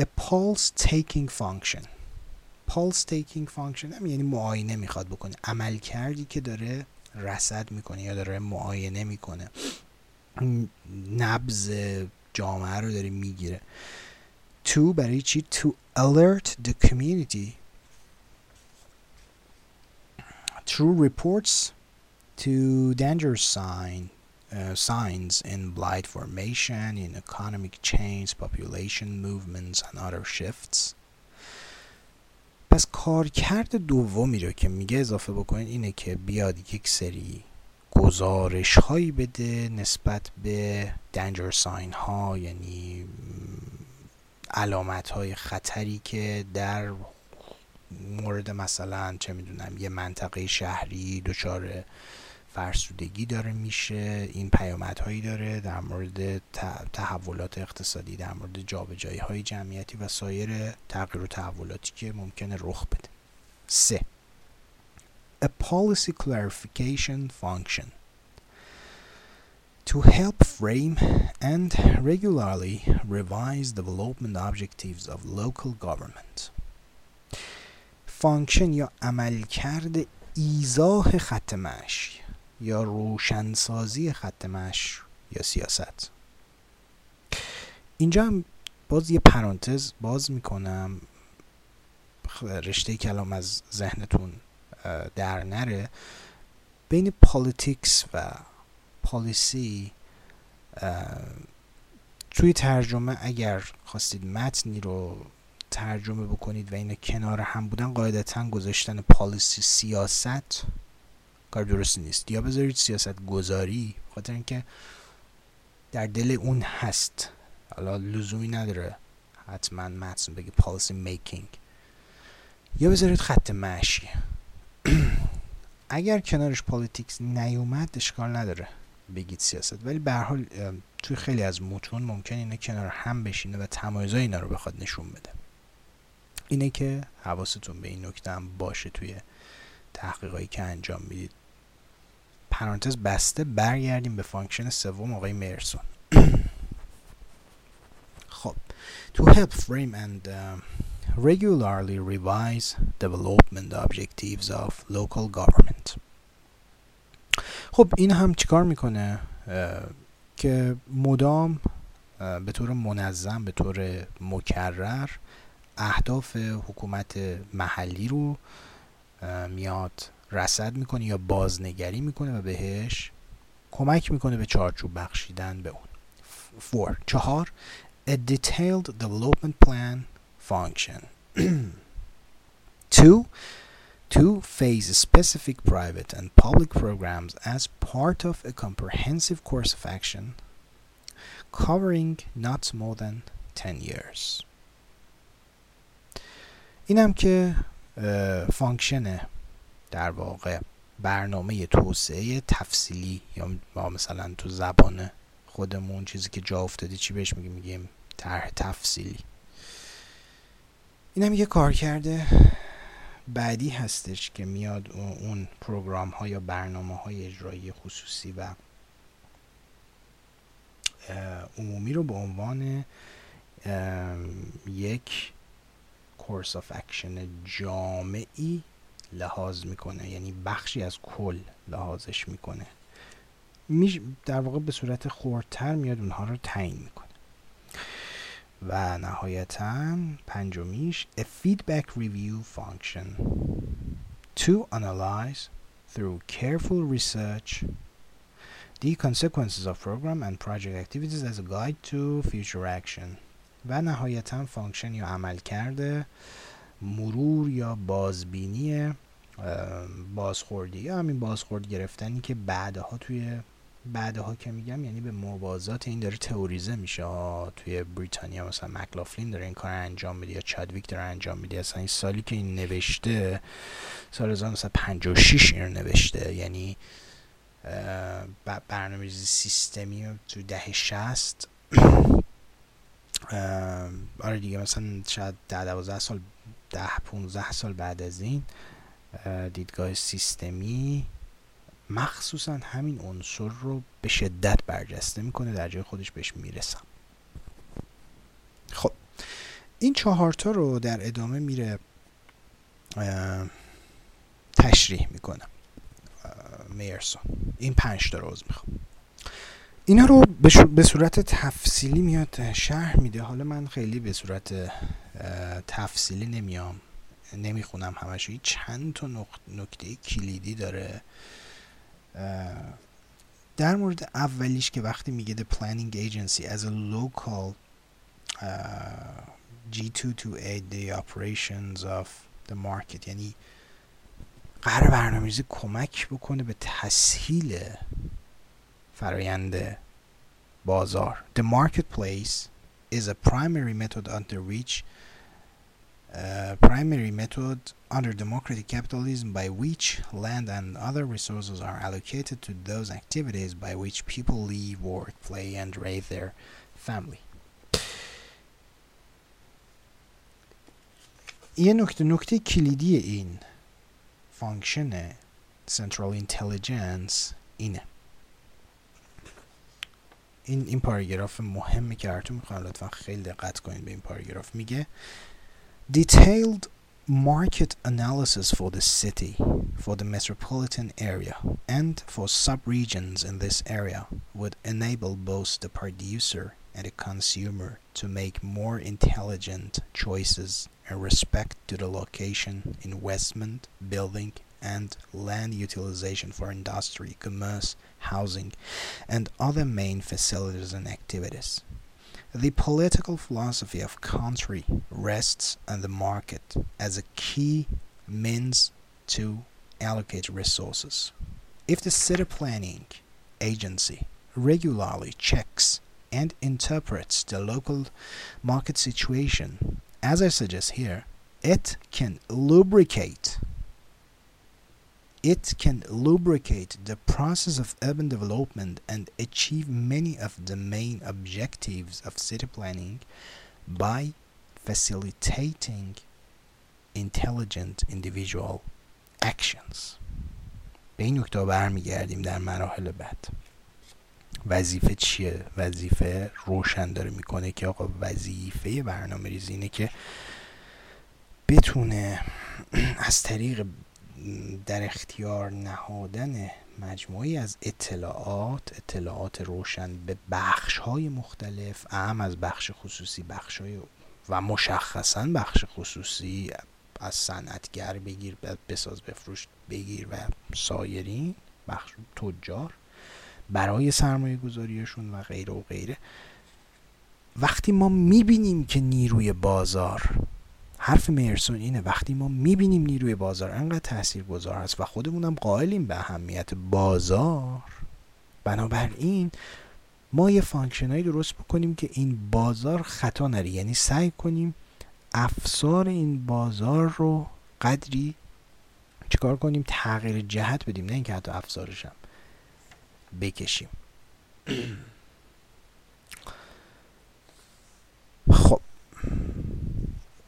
[SPEAKER 1] a pulse taking function. Pulse taking function هم یعنی معاینه می‌خواد بکنه. عمل کردی که داره رصد می‌کنه یا داره معاینه می‌کنه. نبز جامعه رو داره می‌گیره. To برای چی؟ To alert the community. Through reports to danger sign uh, signs in blight formation, in economic change, population movements and other shifts. پس کارکرد دومی رو که میگه اضافه بکنید اینه که بیاد یک سری گزارش هایی بده نسبت به دنجر ساین ها یعنی علامت های خطری که در مورد مثلا چه می‌دونم یه منطقه شهری دچار فرسودگی داره میشه این پیامدهایی داره در مورد تحولات اقتصادی در مورد جابجایی های جمعیتی و سایر تغییر و تحولاتی که ممکنه رخ بده. سه. A policy clarification function. To help frame and regularly revise development objectives of local government. فانکشن یا عملکرد ایزاه خط مشی یا روشنسازی خط مش یا سیاست. اینجا هم باز یه پرانتز باز می‌کنم. رشته کلام از ذهنتون در نره. بین politics و policy توی ترجمه اگر خواستید متنی رو ترجمه بکنید و اینا کنار هم بودن قاعدتا گذاشتن policy سیاست. کار درستی نیست. یا بذارید سیاست گذاری خاطر اینکه در دل اون هست. حالا لزومی نداره حتما متن بگی policy making یا بذارید خط مشی اگر کنارش politics نیومد اشکال نداره بگید سیاست. ولی به حال توی خیلی از متون ممکن اینه کنار هم بشینه و تمایزای اینا رو بخواد نشون بده. اینه که حواستون به این نکته هم باشه توی تحقیقایی که انجام می‌دید. پرانتز بسته برگردیم به function سوم آقای میرسون. خب to help frame and uh, regularly revise development objectives of local government. خب این هم چیکار می‌کنه؟ که مدام به طور منظم به طور مکرر اهداف حکومت محلی رو میاد رسد می‌کنه یا بازنگری می‌کنه و بهش کمک می‌کنه به چارچوب بخشیدن به اون فور چهار a detailed development plan function two to phase specific private and public programs as part of a comprehensive course of action covering not more than 10 years اینم که function در واقع برنامه توسعه تفصیلی یا ما مثلا تو زبان خودمون چیزی که جا افتاده چی بهش میگیم؟ میگیم طرح تفصیلی. اینم یه کارکرد بعدی هستش که میاد اون program ها یا برنامه های اجرایی خصوصی و عمومی رو به عنوان یک course of action جامعی لحاظ می‌کنه یعنی بخشی از کل لحاظش می‌کنه میش در واقع به صورت خردتر میاد اونها رو تعیین می‌کنه و نهایتا پنجمیش a feedback review function to analyze through careful research the consequences of program and project activities as a guide to future action و نهایتا function یا عملکرد مرور یا بازبینی بازخوردی یا همین بازخورد گرفتنی که بعدها توی بعدها که میگم یعنی به موازات این داره تئوریزه میشه. ها توی بریتانیا مثلا مکلافلین داره این کار انجام میده یا چادویک داره انجام میده. اصلا این سالی که این نوشته سال 1956 این رو نوشته. یعنی برنامه‌ریزی سیستمی تو دهه 60 آره دیگه مثلا شاید ده دوازده سال ده 15 سال بعد از این دیدگاه سیستمی مخصوصا همین عنصر رو به شدت برجسته می‌کنه در جای خودش بهش می‌رسم. خب این چهارتا رو در ادامه میره تشریح می‌کنه میرسون. این پنج تا روز می‌خوام. اینا رو به صورت تفصیلی میاد شرح میده. حالا من خیلی به صورت تفصیلی نمیام نمی‌خونم همش. چند تا نکته کلیدی داره. در مورد اولیش که وقتی میگه the planning agency as a local uh, G2 to aid the operations of the market. یعنی قرار برنامه‌ریزی کمک بکنه به تسهیل فرایند بازار The marketplace is a primary method under which uh, primary method under democratic capitalism by which land and other resources are allocated to those activities by which people live, work, play and raise their family. یه نکته نکته کلیدی این فانکشن Central Intelligence اینه این این پاراگراف مهمه که هرتون میخوام لطفا خیلی دقت کنید به این پاراگراف میگه detailed market analysis for the city, for the metropolitan area, and for sub-regions in this area would enable both the producer and the consumer to make more intelligent choices in respect to the location, investment, building, and land utilization for industry, commerce, housing, and other main facilities and activities. The political philosophy of country rests on the market as a key means to allocate resources. If the city planning agency regularly checks and interprets the local market situation, as I suggest here, it can lubricate it can lubricate the process of urban development and achieve many of the main objectives of city planning by facilitating intelligent individual actions به این نکته برمیگردیم در مراحل بعد وظیفه چیه وظیفه روشن داره میکنه که آقا وظیفه برنامه ریزی اینه که بتونه از طریق در اختیار نهادن مجموعی از اطلاعات اطلاعات روشن به بخش های مختلف اهم از بخش خصوصی بخش های و مشخصا بخش خصوصی از صنعتگر بگیر بساز بفروش بگیر و سایرین بخش تجار برای سرمایه گذاریشون و غیره و غیره. وقتی ما می‌بینیم که نیروی بازار حرف میرسون اینه. وقتی ما می‌بینیم نیروی بازار انقدر تأثیر گذار هست و خودمونم قائلیم به اهمیت بازار بنابراین ما یه فانکشنایی درست بکنیم که این بازار خطا نره. یعنی سعی کنیم افسار این بازار رو قدری چیکار کنیم؟ تغییر جهت بدیم نه اینکه حتی افزارش هم بکشیم. خب.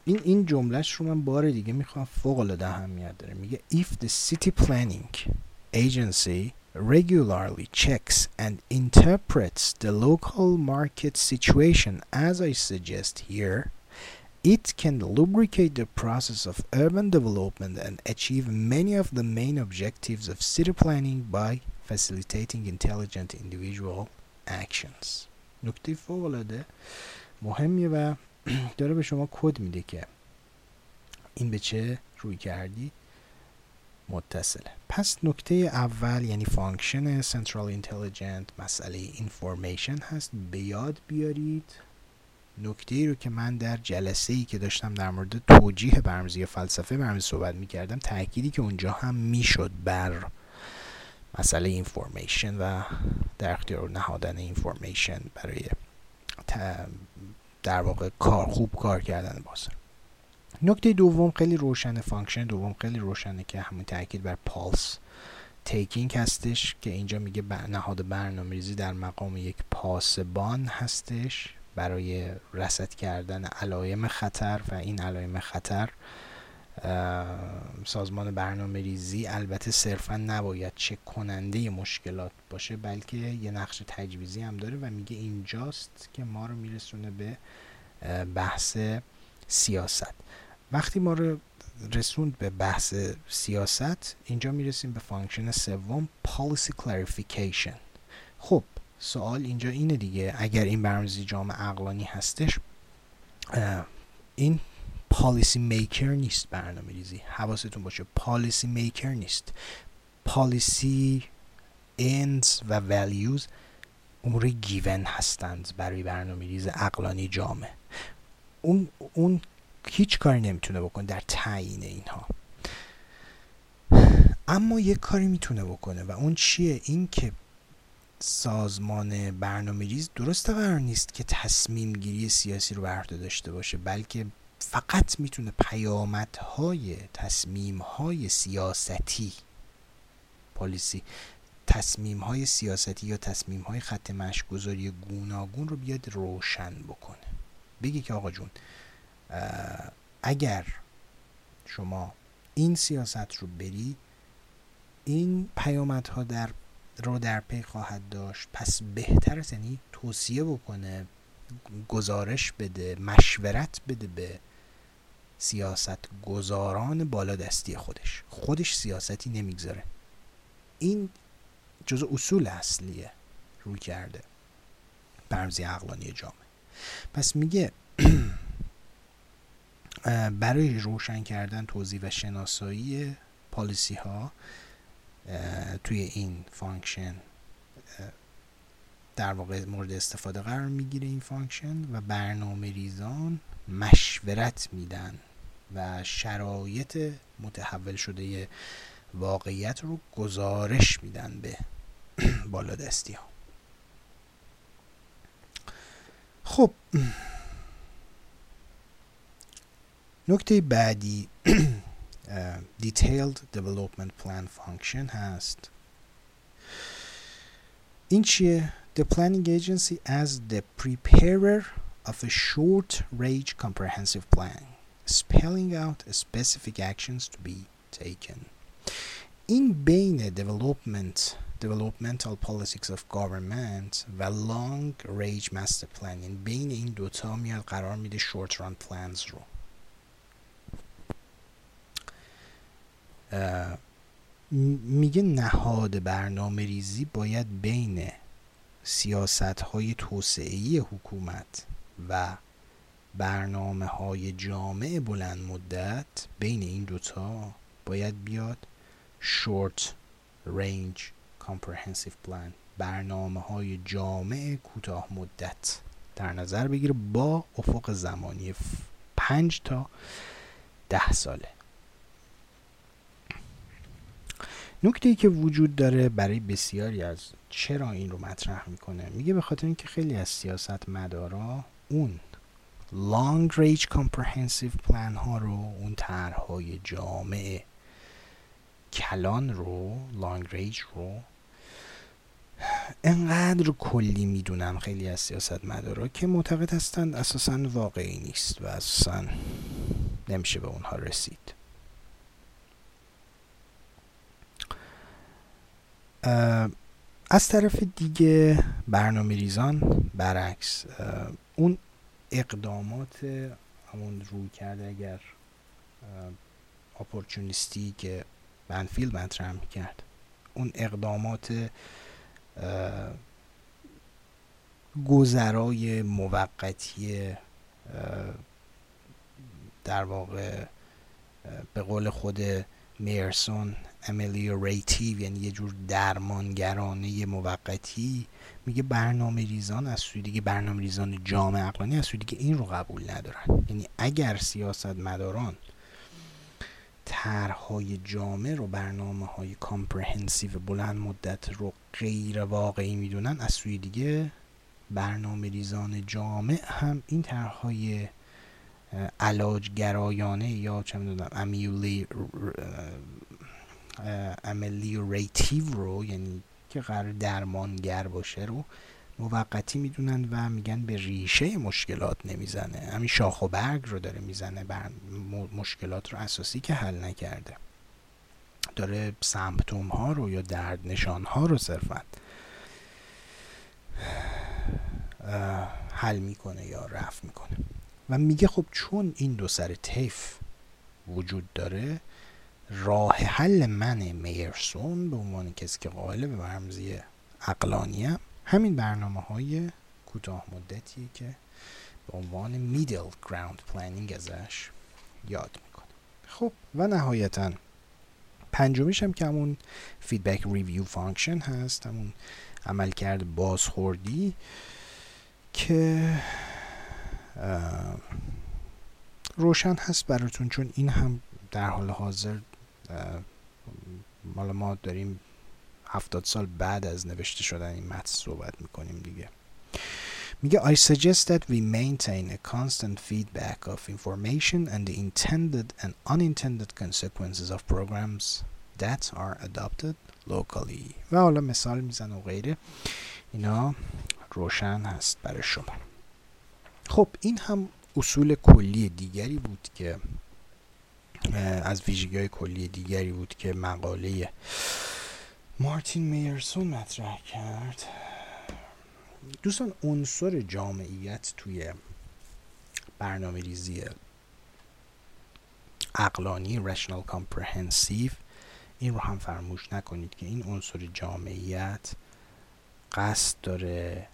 [SPEAKER 1] این این جملهش رو من بار دیگه میخوام فوق العاده اهمیت داره میگه if the city planning agency regularly checks and interprets the local market situation as I suggest here it can lubricate the process of urban development and achieve many of the main objectives of city planning by facilitating intelligent individual actions نکته فوق العاده مهمیه و داره به شما کد میده که این به چه رویکردی؟ متصله. پس نکته اول یعنی function central intelligence مسئله information هست. به یاد بیارید. نکته ای رو که من در جلسه ای که داشتم در مورد توجیه برنامه‌ریزی فلسفه برنامه‌ریزی صحبت می‌کردم تأکیدی که اونجا هم می‌شد بر مسئله information و در اختیار نهادن information برای در واقع کار خوب کار کردن بازار نکته دوم خیلی روشنه function دوم خیلی روشنه که همون تاکید بر pulse taking هستش که اینجا میگه نهاد برنامه ریزی در مقام یک پاسبان هستش برای رصد کردن علائم خطر و این علائم خطر سازمان برنامه ریزی البته صرفا نباید چک کننده مشکلات باشه بلکه یه نقش تجویزی هم داره و میگه اینجاست که ما رو میرسونه به بحث سیاست. وقتی ما رو رسوند به بحث سیاست اینجا می‌رسیم به function سوم policy clarification خب سوال اینجا اینه دیگه اگر این برنامه‌ریزی جامع عقلانی هستش این policy maker نیست برنامه ریزی. حواستون باشه policy maker نیست. policy ends و values امور گیون هستند برای برنامه ریز اقلانی جامعه. اون اون هیچ کاری نمی‌تونه بکنه در تعیین اینها. اما یک کاری می‌تونه بکنه و اون چیه؟ این که سازمان برنامه ریز درسته قرار نیست که تصمیم گیری سیاسی رو بر داشته باشه بلکه فقط می‌تونه پیامدهای تصمیمهای سیاستی پالیسی تصمیم های سیاستی یا تصمیم های خط مشگذاری گوناگون رو بیاد روشن بکنه. بگی که آقا جون اگر شما این سیاست رو بری این پیامدها در رو در پی خواهد داشت پس بهتر یعنی توصیه بکنه گزارش بده مشورت بده به سیاست گذاران بالا دستی خودش. خودش سیاستی نمی‌گذاره. این جزء اصول اصلیه رویکرد برنامه‌ریزی عقلانی جامعه. پس میگه برای روشن کردن توضیح و شناسایی policy ها توی این function در واقع مورد استفاده قرار می‌گیره این function و برنامه ریزان مشورت میدن و شرایط متحول شده واقعیت رو گزارش میدن به بالادستی ها. خب. نکته بعدی detailed development plan function هست. این چیه؟ the planning agency as the preparer of a short range comprehensive plan spelling out specific actions to be taken این بین development developmental policies of government و long range master planning بین این دوتا میاد قرار میده short run plans رو میگه نهاد برنامه ریزی باید بین سیاست های توسعه حکومت و برنامه های جامع بلند مدت بین این دوتا باید بیاد short range comprehensive plan برنامه های جامع کوتاه مدت در نظر بگیره با افق زمانی پنج تا ده ساله. نکته ای که وجود داره برای بسیاری از چرا این رو مطرح می‌کنه؟ میگه به خاطر اینکه خیلی از سیاست مدارا اون long range comprehensive plan ها رو اون طرحهای جامع کلان رو long range رو انقدر کلی می‌دونن خیلی از سیاست مدارا که معتقد هستند اساسا واقعی نیست و اساسا نمیشه به اونها رسید. از طرف دیگه برنامه ریزان برعکس اون اقدامات همون روی کرده اگر اپورچونیستی که بنفیل مطرح می‌کرد اون اقدامات گذرای موقتی در واقع به قول خود میرسون ameliorative یعنی یه جور درمانگرانه موقتی. میگه برنامه ریزان از سوی دیگه برنامه ریزان جامع عقلانی از سوی دیگه این رو قبول ندارن. یعنی اگر سیاست مداران طرحهای جامع رو برنامه های comprehensive بلند مدت رو غیر واقعی می‌دونن از سوی دیگه برنامه ریزان جامع هم این طرحهای علاج گرایانه یا چه می‌دونم امیولی امیلیوریتیو رو یعنی که قرار درمانگر باشه رو موقتی می‌دونن و میگن به ریشه مشکلات نمی‌زنه. همین شاخ و برگ رو داره می‌زنه بر مشکلات رو اساسی که حل نکرده. داره سمپتوم ها رو یا درد نشان ها رو صرفا حل می‌کنه یا رفع می‌کنه. و میگه خب چون این دو سر طیف وجود داره راه حل من میرسون به عنوان کسی که قائل به برنامه‌ریزی عقلانیم همین برنامه های کوتاه مدتیه که به عنوان middle ground planning ازش یاد می‌کنه خب و نهایتا پنجمیش هم که همون feedback review function هست همون عملکرد بازخوردی که روشن هست براتون چون این هم در حال حاضر مال ما داریم هفتاد سال بعد از نوشته شدن این متن صحبت می‌کنیم دیگه میگه I suggest that we maintain a constant feedback of information and the intended and unintended consequences of programs that are adopted locally و حالا مثال میزن و غیره اینا روشن هست برای شما خب این هم اصول کلی دیگری بود که از ویژگی های کلی دیگری بود که مقاله مارتین میرسون مطرح کرد. دوستان عنصر جامعیت توی برنامه ریزی عقلانی rational comprehensive این رو هم فراموش نکنید که این عنصر جامعیت قصد داره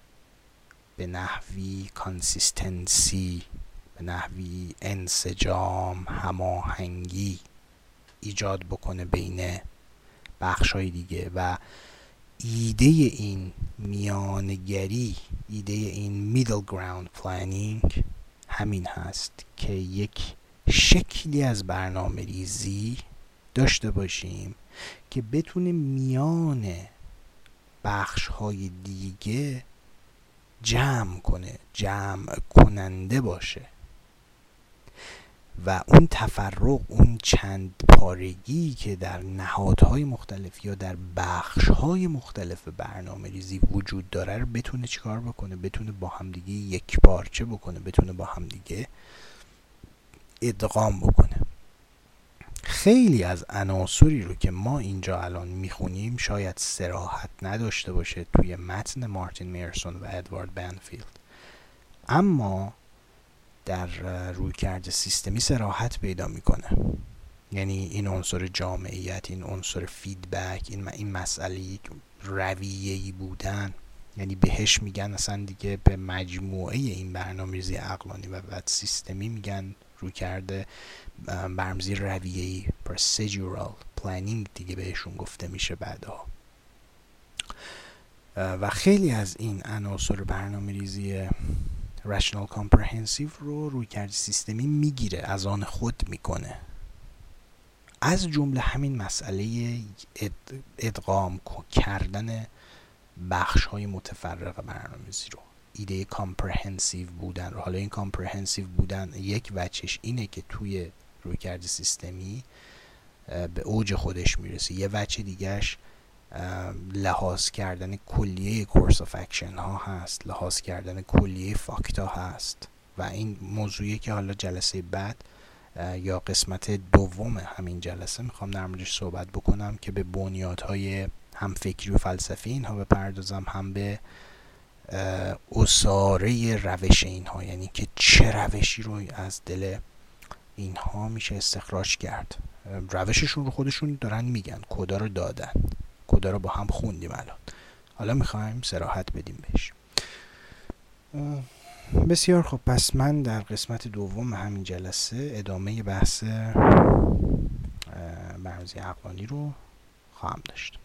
[SPEAKER 1] به نحوی consistency به نحوی انسجام هماهنگی ایجاد بکنه بین بخش های دیگه و ایده این میانه‌گری ایده این middle ground planning همین هست که یک شکلی از برنامه ریزی داشته باشیم که بتونه میان بخش های دیگه جمع کنه جمع کننده باشه. و اون تفرق اون چند پارگی که در نهادهای مختلف یا در بخشهای مختلف برنامه ریزی وجود داره رو بتونه چیکار بکنه؟ بتونه با همدیگه یک پارچه بکنه بتونه با همدیگه ادغام بکنه. خیلی از عناصری رو که ما اینجا الان می‌خونیم شاید سراحت نداشته باشه توی متن مارتین میرسون و ادوارد بنفیلد. اما در روی کرده سیستمی سراحت پیدا می‌کنه. یعنی این عنصر جامعیت این عنصر فیدبک این این مسئله رویه‌ای بودن. یعنی بهش میگن اصلا دیگه به مجموعه این برنامه‌ریزی عقلانی و بعد سیستمی میگن رو کرده برنامه‌ریزی رویه‌ای procedural planning دیگه بهشون گفته میشه بعدها. و خیلی از این عناصر برنامه rational comprehensive رو رویکرد سیستمی می‌گیره از آن خود می‌کنه. از جمله همین مسئله ادغام کردن بخش های متفرق برنامه‌ریزی رو. ایده comprehensive بودن حالا این comprehensive بودن یک وجهش اینه که توی رویکرد سیستمی به اوج خودش می‌رسه. یه وجه دیگه‌ش لحاظ کردن کلیه course of action ها هست لحاظ کردن کلیه fact ا هست و این موضوعی که حالا جلسه بعد یا قسمت دوم همین جلسه می‌خوام در موردش صحبت بکنم که به بنیادهای هم فکری و فلسفی اینها بپردازم هم به عصاره روش اینها یعنی که چه روشی رو از دل اینها میشه استخراج کرد. روششون رو خودشون دارن میگن کدا رو دادن. کدا رو با هم خوندیم الان. حالا می‌خوایم سراحت بدیم بهش. بسیار خب پس من در قسمت دوم همین جلسه ادامه بحث برنامه‌ریزی عقلانی رو خواهم داشت.